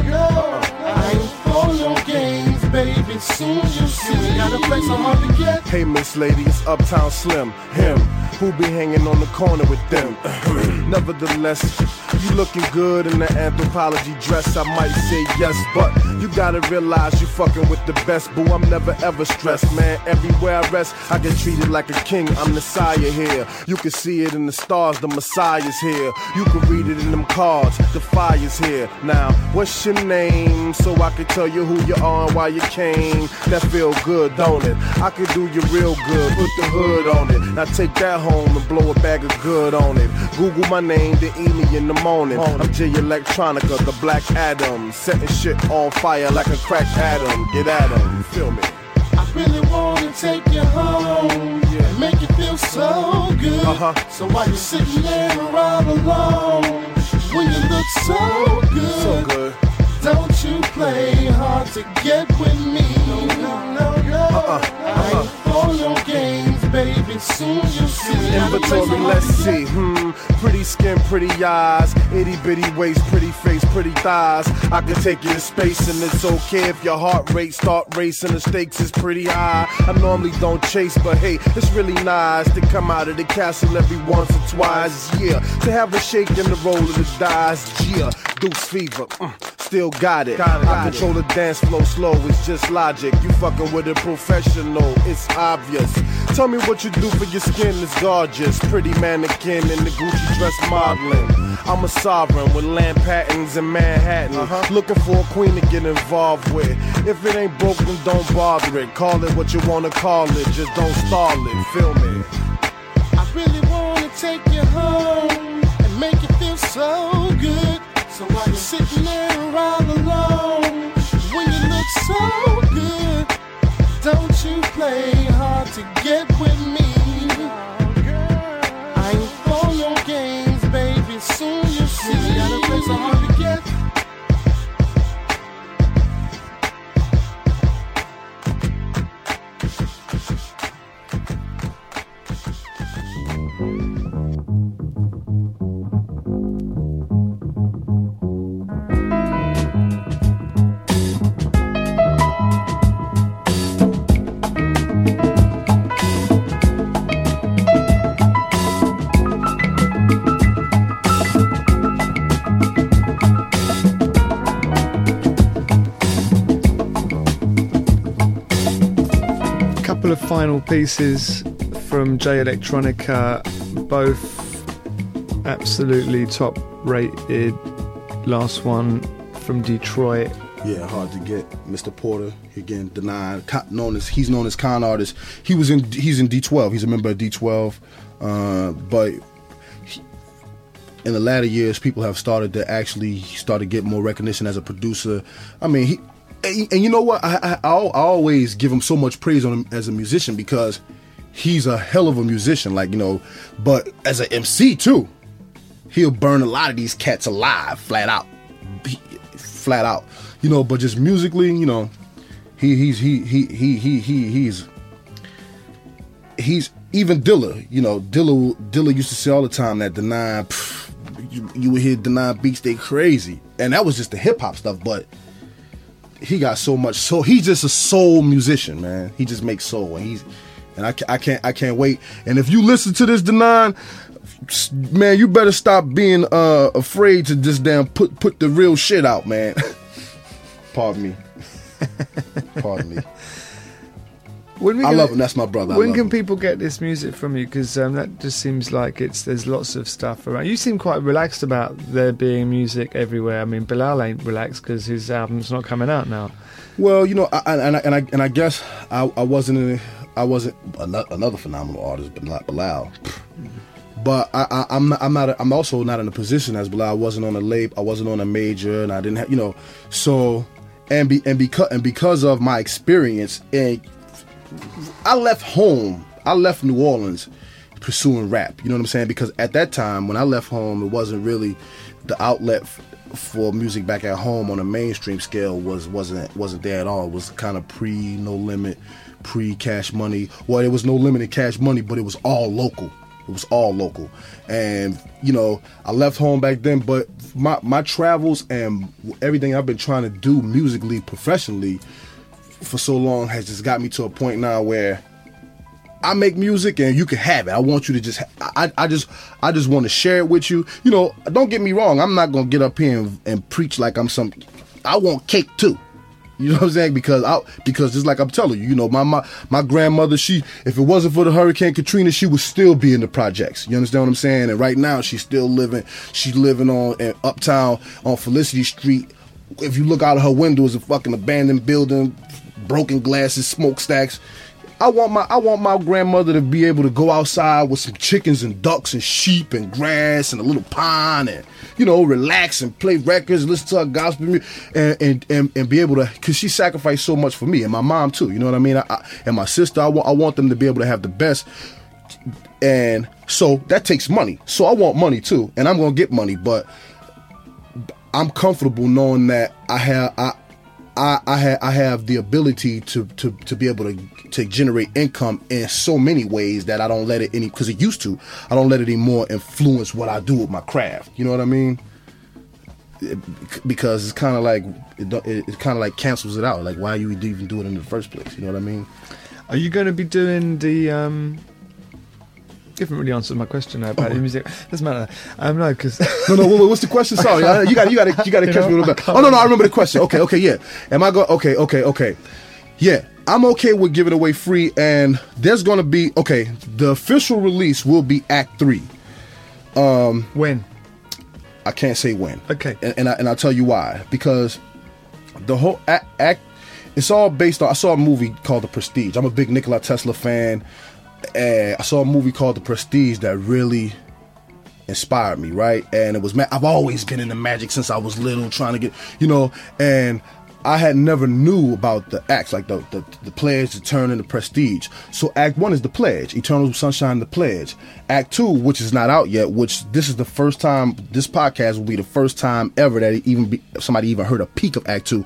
Get. Hey, Miss Lady, it's Uptown Slim, him, who be hanging on the corner with them. Nevertheless, you looking good in the anthropology dress, I might say yes, but you gotta realize you fucking with the best, boo. I'm never ever stressed, man. Everywhere I rest, I get treated like a king. I'm the sire here. You can see it in the stars, the Messiah's here. You can read it in them cards, the fire's here. Now, what's your name? So I can tell you who you are and why you came. That feel good, don't it? I could do you real good, put the hood on it. Now take that home and blow a bag of good on it. Google my name, then eat me in the morning. I'm Jay Electronica, the Black Adam, setting shit on fire like a crack atom. Get at him, feel me? I really wanna take you home and make you feel so good. Uh-huh. So while you're sitting there all alone, when you look so good, So good. Don't you play hard to get with me. No, no, no, no. Uh-uh. I ain't for your games, baby. Soon you'll see. Inventory, let's see. Hmm, pretty skin, pretty eyes, itty bitty waist, pretty face, pretty thighs. I can take you to space, and it's okay if your heart rate start racing. The stakes is pretty high. I normally don't chase, but hey, it's really nice to come out of the castle every once or twice. Yeah, to have a shake in the roll of the dice. Yeah, Deuce fever. Mm, still got it. I control the dance flow slow. It's just logic. You fucking with a professional. It's obvious. Tell me what you do for your skin is gorgeous. Pretty mannequin in the Gucci dress modeling. I'm a sovereign with land patents in Manhattan. Uh-huh. Looking for a queen to get involved with. If it ain't broke, then don't bother it. Call it what you wanna call it. Just don't stall it. Feel me? I really wanna take you home and make you feel so good. So while you're sitting there all alone, when you look so good, don't you play hard to get with me. I ain't for your games, baby. Soon you'll see. Got a place so hard to get. Final pieces from Jay Electronica, both absolutely top rated. Last one from Detroit. Yeah, hard to get. Mr. Porter again Denaun. Known as he's known as Kon Artis. He was in he's in D12. He's a member of D12, uh, but he- in the latter years, people have started to actually start to get more recognition as a producer. I mean, he and, and you know what? I, I, I always give him so much praise on him as a musician because he's a hell of a musician. Like you know, but as an MC too, he'll burn a lot of these cats alive, flat out, flat out. You know, but just musically, you know, he he's he he he he he he's he's even Dilla. You know, Dilla Dilla used to say all the time that the nine, pff, you, you would hear the nine beats they crazy, and that was just the hip hop stuff. But he got so much. So he's just a soul musician, man. He just makes soul, and he's and I, I can't I can't wait. And if you listen to this Denaun, man, you better stop being uh afraid to just damn put put the real shit out, man. Pardon me. Pardon me. When we I love him. That's my brother. I when love can him. people get this music from you? Because um, that just seems like it's there's lots of stuff around. You seem quite relaxed about there being music everywhere. I mean, Bilal ain't relaxed because his album's not coming out now. Well, you know, I, and I, and I and I guess I, I wasn't in, I wasn't another phenomenal artist, but not Bilal. But I, I, I'm not, I'm not a, I'm also not in a position as Bilal. I wasn't on a label. I wasn't on a major, and I didn't have you know. So and be and because and because of my experience, and I left home. I left New Orleans pursuing rap. You know what I'm saying? Because at that time, when I left home, it wasn't really the outlet f- for music back at home on a mainstream scale was wasn't wasn't there at all. It was kind of pre No Limit, pre Cash Money. Well, it was No Limit in Cash Money, but it was all local. It was all local, and you know I left home back then. But my my travels and everything I've been trying to do musically, professionally, for so long has just got me to a point now where I make music and you can have it. I want you to just, I, I just, I just want to share it with you. You know, don't get me wrong. I'm not gonna get up here and, and preach like I'm some. I want cake too. You know what I'm saying? Because I, because just like I'm telling you, you know, my my my grandmother, she, if it wasn't for the Hurricane Katrina, she would still be in the projects. You understand what I'm saying? And right now, she's still living. She's living on in uptown on Felicity Street. If you look out of her window, it's a fucking abandoned building, broken glasses, smokestacks. I want my I want my grandmother to be able to go outside with some chickens and ducks and sheep and grass and a little pond and you know relax and play records, listen to her gospel music, and and and, and be able to because she sacrificed so much for me and my mom too. You know what I mean? I, I, and my sister, I want I want them to be able to have the best. And so that takes money. So I want money too, and I'm gonna get money, but I'm comfortable knowing that I have I I I, ha- I have the ability to, to to be able to to generate income in so many ways that I don't let it any because it used to I don't let it anymore influence what I do with my craft. You know what I mean? It- because it's kind of like it, it, it kind of like cancels it out. Like why you even do it in the first place? You know what I mean? Are you going to be doing the? Um, you haven't really answered my question now about the music. Doesn't matter. Um, no, because no, no. what- What's the question? Sorry, you got you got to you got to catch know, me a little bit. Oh no, no, I remember the question. Okay, okay, yeah. Am I going? Okay, okay, okay. Yeah, I'm okay with giving away free, and there's going to be okay. The official release will be Act Three. Um, when? I can't say when. Okay, and, and I, and I'll tell you why. Because the whole act, act it's all based on. I saw a movie called The Prestige. I'm a big Nikola Tesla fan. And I saw a movie called The Prestige that really inspired me, right? And it was ma- I've always been into magic since I was little, trying to get you know, and I had never knew about the acts like the the, the pledge, the turn, and the prestige. So Act One is the pledge, Eternal Sunshine, the pledge. Act Two, which is not out yet, which this is the first time this podcast will be the first time ever that even be, somebody even heard a peek of Act Two.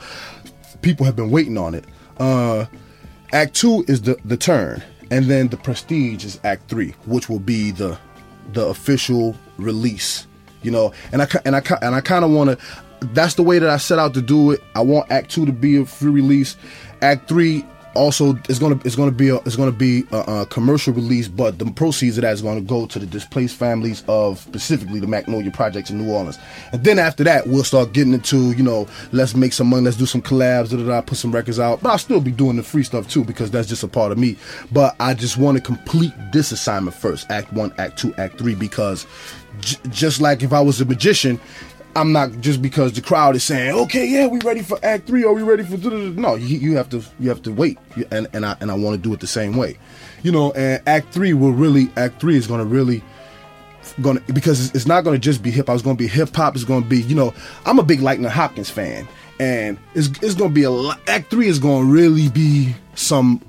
People have been waiting on it. Uh, Act Two is the the turn, and then the prestige is Act Three, which will be the the official release. You know, and I and I and I kind of want to. That's the way that I set out to do it. I want Act Two to be a free release. Act Three also it's gonna it's gonna be a, it's gonna be a, a commercial release, but the proceeds of that is gonna go to the displaced families of specifically the Magnolia Projects in New Orleans. And then after that, we'll start getting into you know let's make some money, let's do some collabs, da da da, put some records out. But I'll still be doing the free stuff too because that's just a part of me. But I just want to complete this assignment first, Act One, Act Two, Act Three, because j- just like if I was a magician. I'm not just because the crowd is saying, "Okay, yeah, we ready for Act Three, or we ready for?" da-da-da." No, you, you have to you have to wait, and and I and I want to do it the same way, you know. And Act Three will really Act Three is going to really going to because it's, not going to just be hip hop. It's going to be hip hop. It's going to be you know I'm a big Lightning Hopkins fan, and it's it's going to be a lot. Act Three is going to really be some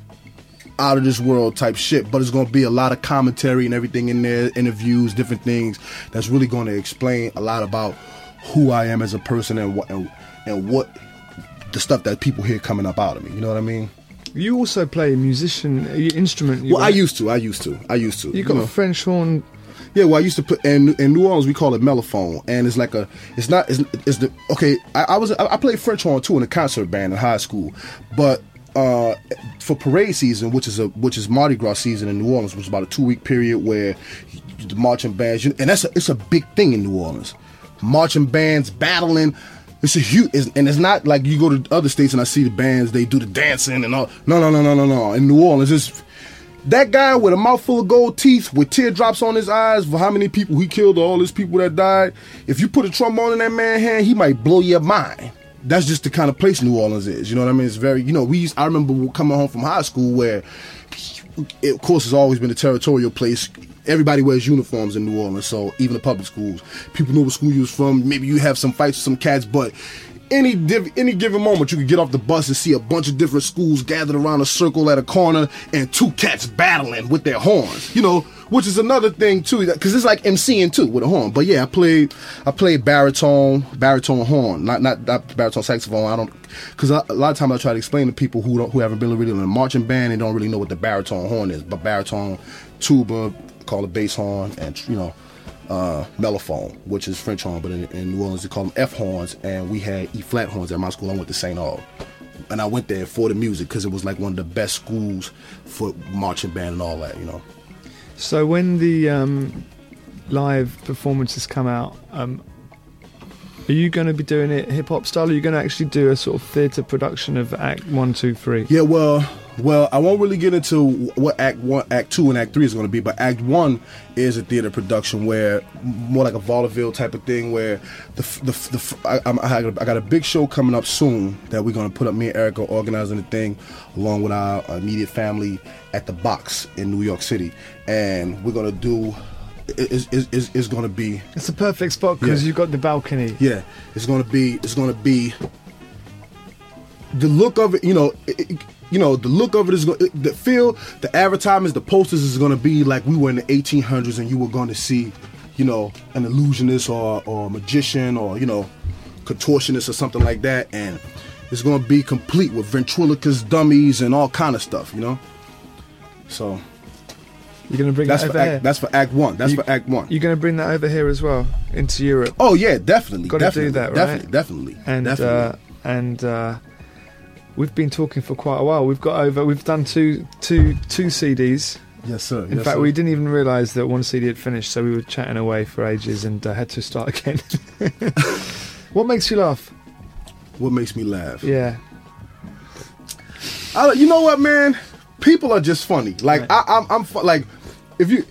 out of this world type shit, but it's to be a lot of commentary and everything in there, interviews, different things that's really to explain a lot about who I am as a person and what and, and what the stuff that people hear coming up out of me. You know what I mean? You also play a musician, instrument. You well, I used to. I used to. I used to. You got know. a French horn. Yeah, well, I used to put in in New Orleans. We call it mellophone, and it's like a. It's not. It's, it's the okay. I, I was. I, I played French horn too in a concert band in high school, but uh, for parade season, which is a which is Mardi Gras season in New Orleans, which is about a two week period where the marching bands, and that's a, it's a big thing in New Orleans. Marching bands battling. It's a huge, it's, and it's not like you go to other states and I see the bands they do the dancing and all. No, no, no, no, no, no. In New Orleans, it's that guy with a mouthful of gold teeth with teardrops on his eyes for how many people he killed, all his people that died. If you put a trombone in that man's hand, he might blow your mind. That's just the kind of place New Orleans is. You know what I mean? It's very, you know, we. Used, I remember coming home from high school where, it, of course, it's always been a territorial place. Everybody wears uniforms in New Orleans, so even the public schools, people know what school you was from. Maybe you have some fights with some cats, but any div- any given moment, you could get off the bus and see a bunch of different schools gathered around a circle at a corner and two cats battling with their horns. You know, which is another thing too, because it's like MCing too with a horn. But yeah, I played I played baritone baritone horn, not not, not baritone saxophone. I don't because a lot of times I try to explain to people who don't who haven't been really in a marching band and don't really know what the baritone horn is. But baritone, tuba, call it bass horn, and you know uh, mellophone, which is French horn, but in, in New Orleans they call them F horns, and we had E flat horns at my school. I went to St. Aug, and I went there for the music because it was like one of the best schools for marching band and all that, you know. So when the um, live performances come out, um, are you going to be doing it hip hop style? Or are you going to actually do a sort of theatre production of Act One, Two, Three? Yeah, well, well, I won't really get into what Act One, Act Two, and Act Three is going to be, but Act One is a theater production where more like a vaudeville type of thing, where the the, the I, I'm- I, got a- I got a big show coming up soon that we're going to put up. Me and Erykah are organizing the thing along with our immediate family at the Box in New York City, and we're going to do. it's, it's, it's going to be It's a perfect spot because Yeah. you've got the balcony. yeah, it's gonna be. It's gonna be. The look of it, you know, it- you know, the look of it is going. The feel, the advertisements, the posters is gonna be like we were in the 1800s, and you were going to see, you know, an illusionist or or a magician or you know, contortionist or something like that, and it's gonna be complete with ventriloquist dummies and all kind of stuff, you know. So You're going to bring that's that for act, here. that's for Act One. That's You- for Act One. You're going to bring that over here as well into Europe. Oh yeah, definitely. Got to definitely, do that, right? Definitely, definitely, And definitely. Uh, and uh, we've been talking for quite a while. We've got over. We've done two two two CDs. Yes, sir. In Yes, fact, sir. we didn't even realise that one CD had finished, so we were chatting away for ages and uh, had to start again. what makes you laugh? What makes me laugh? Yeah. I, you know what, man? People are just funny. Like I, I'm, I'm fu- like, if you,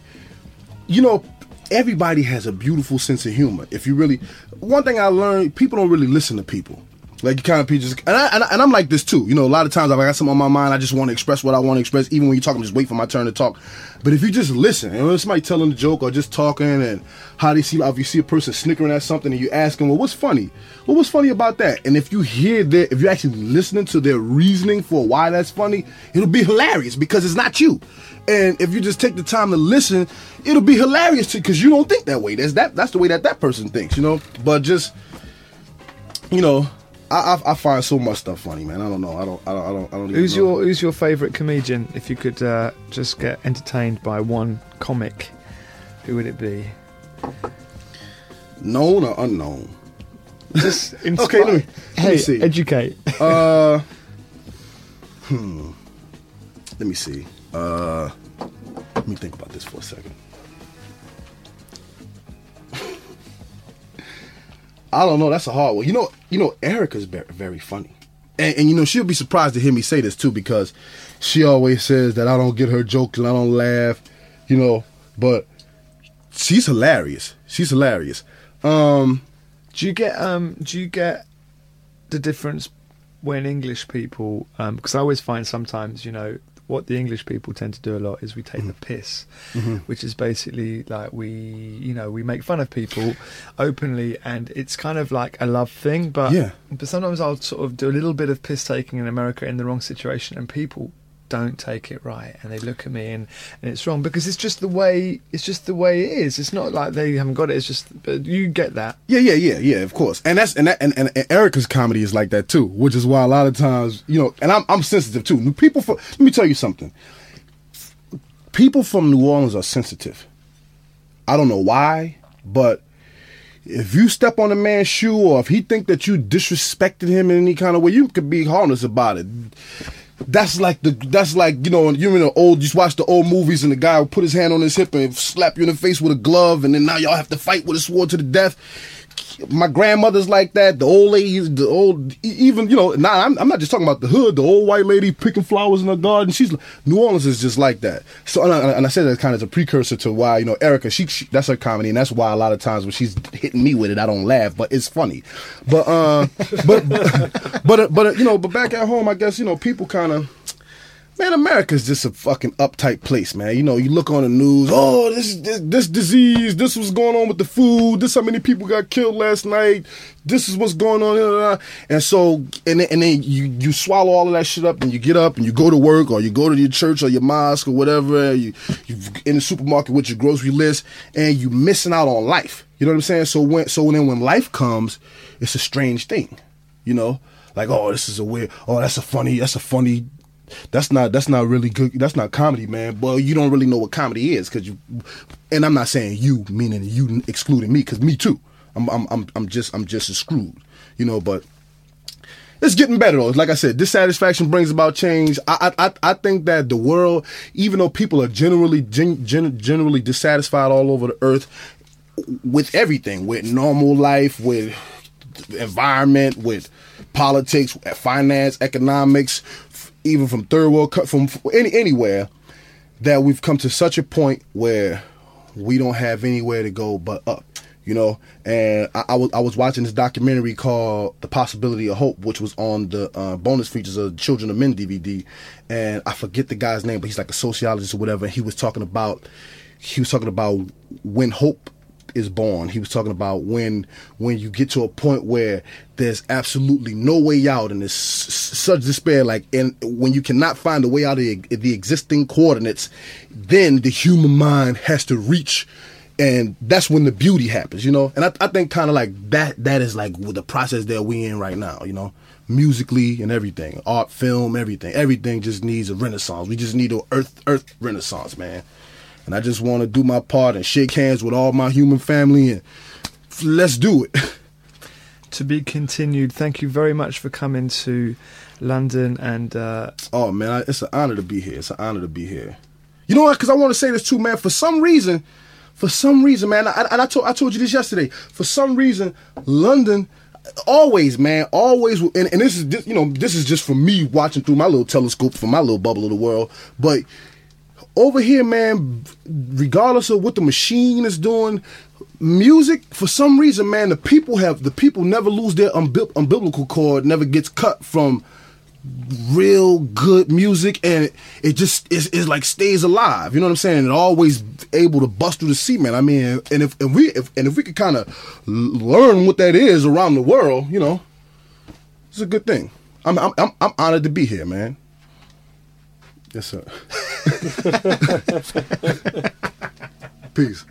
you know, everybody has a beautiful sense of humor. If you really, one thing I learned, people don't really listen to people. Like you kind of just, and, I, and, I, I'm like this too. You know, a lot of times if I got something on my mind, I just want to express what I want to express. Even when you talk, I'm just wait for my turn to talk. But if you just listen, and when somebody telling a joke or just talking and how do they see, if you see a person snickering at something and you ask them, well, what's funny? Well, what's funny about that? And if you hear that, if you're actually listening to their reasoning for why that's funny, it'll be hilarious because it's not you. And if you just take the time to listen, it'll be hilarious because you don't think that way. That's that. That's the way that that person thinks, you know. But just, you know, I, I, I find so much stuff funny, man. I don't know. I don't. I don't. I don't. I don't even Who's know. your Who's your favourite comedian? If you could uh, just get entertained by one comic, who would it be? known or unknown? Just okay. Let me, let Hey, me see. educate. Uh, hmm. let me see. Uh, let me think about this for a second. I don't know. That's a hard one. You know, you know, Erykah's very, funny, and, and you know she'll be surprised to hear me say this too because she always says that I don't get her jokes and I don't laugh, you know. But she's hilarious. She's hilarious. Um, do you get um? Do you get the difference when English people? Because I always find sometimes, you know, what the English people tend to do a lot is we take the piss, Mhm. which is basically like we, you know, we make fun of people openly, and it's kind of like a love thing. But Yeah. but sometimes I'll sort of do a little bit of piss taking in America in the wrong situation, and people don't take it right and they look at me and, and it's wrong because it's just the way it's just the way it is it's not like they haven't got it it's just but you get that Yeah, yeah, yeah, yeah. Of course, and that's and that and, and, and Erykah's comedy is like that too, which is why a lot of times, you know, and I'm I'm sensitive too. People, let me tell you something. People from New Orleans are sensitive. I don't know why, but if you step on a man's shoe or if he think that you disrespected him in any kind of way, you could be harmless about it. That's like the that's like you know you're in the old you just watch the old movies and the guy will put his hand on his hip and slap you in the face with a glove and then now y'all have to fight with a sword to the death. My grandmother's like that. The old ladies, the old even you know. Now I'm, I'm not just talking about the hood. The old white lady picking flowers in her garden. She's New Orleans is just like that. So and I, and I said that kind of as a precursor to why you know Erykah. She, she that's her comedy and that's why a lot of times when she's hitting me with it, I don't laugh, but it's funny. But uh, but but but uh, you know, but back at home, I guess you know people kind of. Man, America's just a fucking uptight place, man. You know, you look on the news, oh, this this, this disease, this was going on with the food, this how many people got killed last night, this is what's going on, blah, blah, blah. and so and then, and then you you swallow all of that shit up, and you get up and you go to work or you go to your church or your mosque or whatever, you you in the supermarket with your grocery list, and you missing out on life. You know what I'm saying? So when so then when life comes, it's a strange thing, you know, like oh, this is a weird, oh, that's a funny, that's a funny that's not that's not really good that's not comedy man. Well you don't really know what comedy is because you and i'm not saying you meaning you excluding me because me too. I'm, I'm i'm i'm just i'm just as screwed you know but it's getting better though. Like i said dissatisfaction brings about change. I i i, think that the world even though people are generally gen, gen, generally dissatisfied all over the earth with everything with normal life with environment with politics finance economics even from third world from any anywhere that we've come to such a point where we don't have anywhere to go but up you know? And I, I was i was watching this documentary called the possibility of hope which was on the uh, bonus features of children of men dvd and i forget the guy's name but he's like a sociologist or whatever. He was talking about he was talking about when hope is born. He was talking about when when you get to a point where there's absolutely no way out and there's s- such despair like and when you cannot find a way out of the, the existing coordinates then the human mind has to reach and that's when the beauty happens you know? And i, I think kind of like that that is like the process that we in right now you know? Musically and everything art film everything. Everything just needs a renaissance. We just need an earth earth renaissance man and I just want to do my part and shake hands with all my human family and let's do it. to be continued. Thank you very much for coming to london and uh oh man it's an honor to be here. It's an honor to be here. You know what? Because i want to say this too man. For some reason for some reason man I, and I told, I told you this yesterday. For some reason london always man always and, and this is you know this is just for me watching through my little telescope from my little bubble of the world. But over here, man, regardless of what the machine is doing, music for some reason, man, the people have the people never lose their umbi- umbilical cord, never gets cut from real good music, and it, it just is like stays alive. You know what I'm saying? It always able to bust through the seat, man. I mean, and if, if we if, and if we could kind of learn what that is around the world, you know, it's a good thing. I'm I'm, I'm honored to be here, man. Yes, sir. Peace.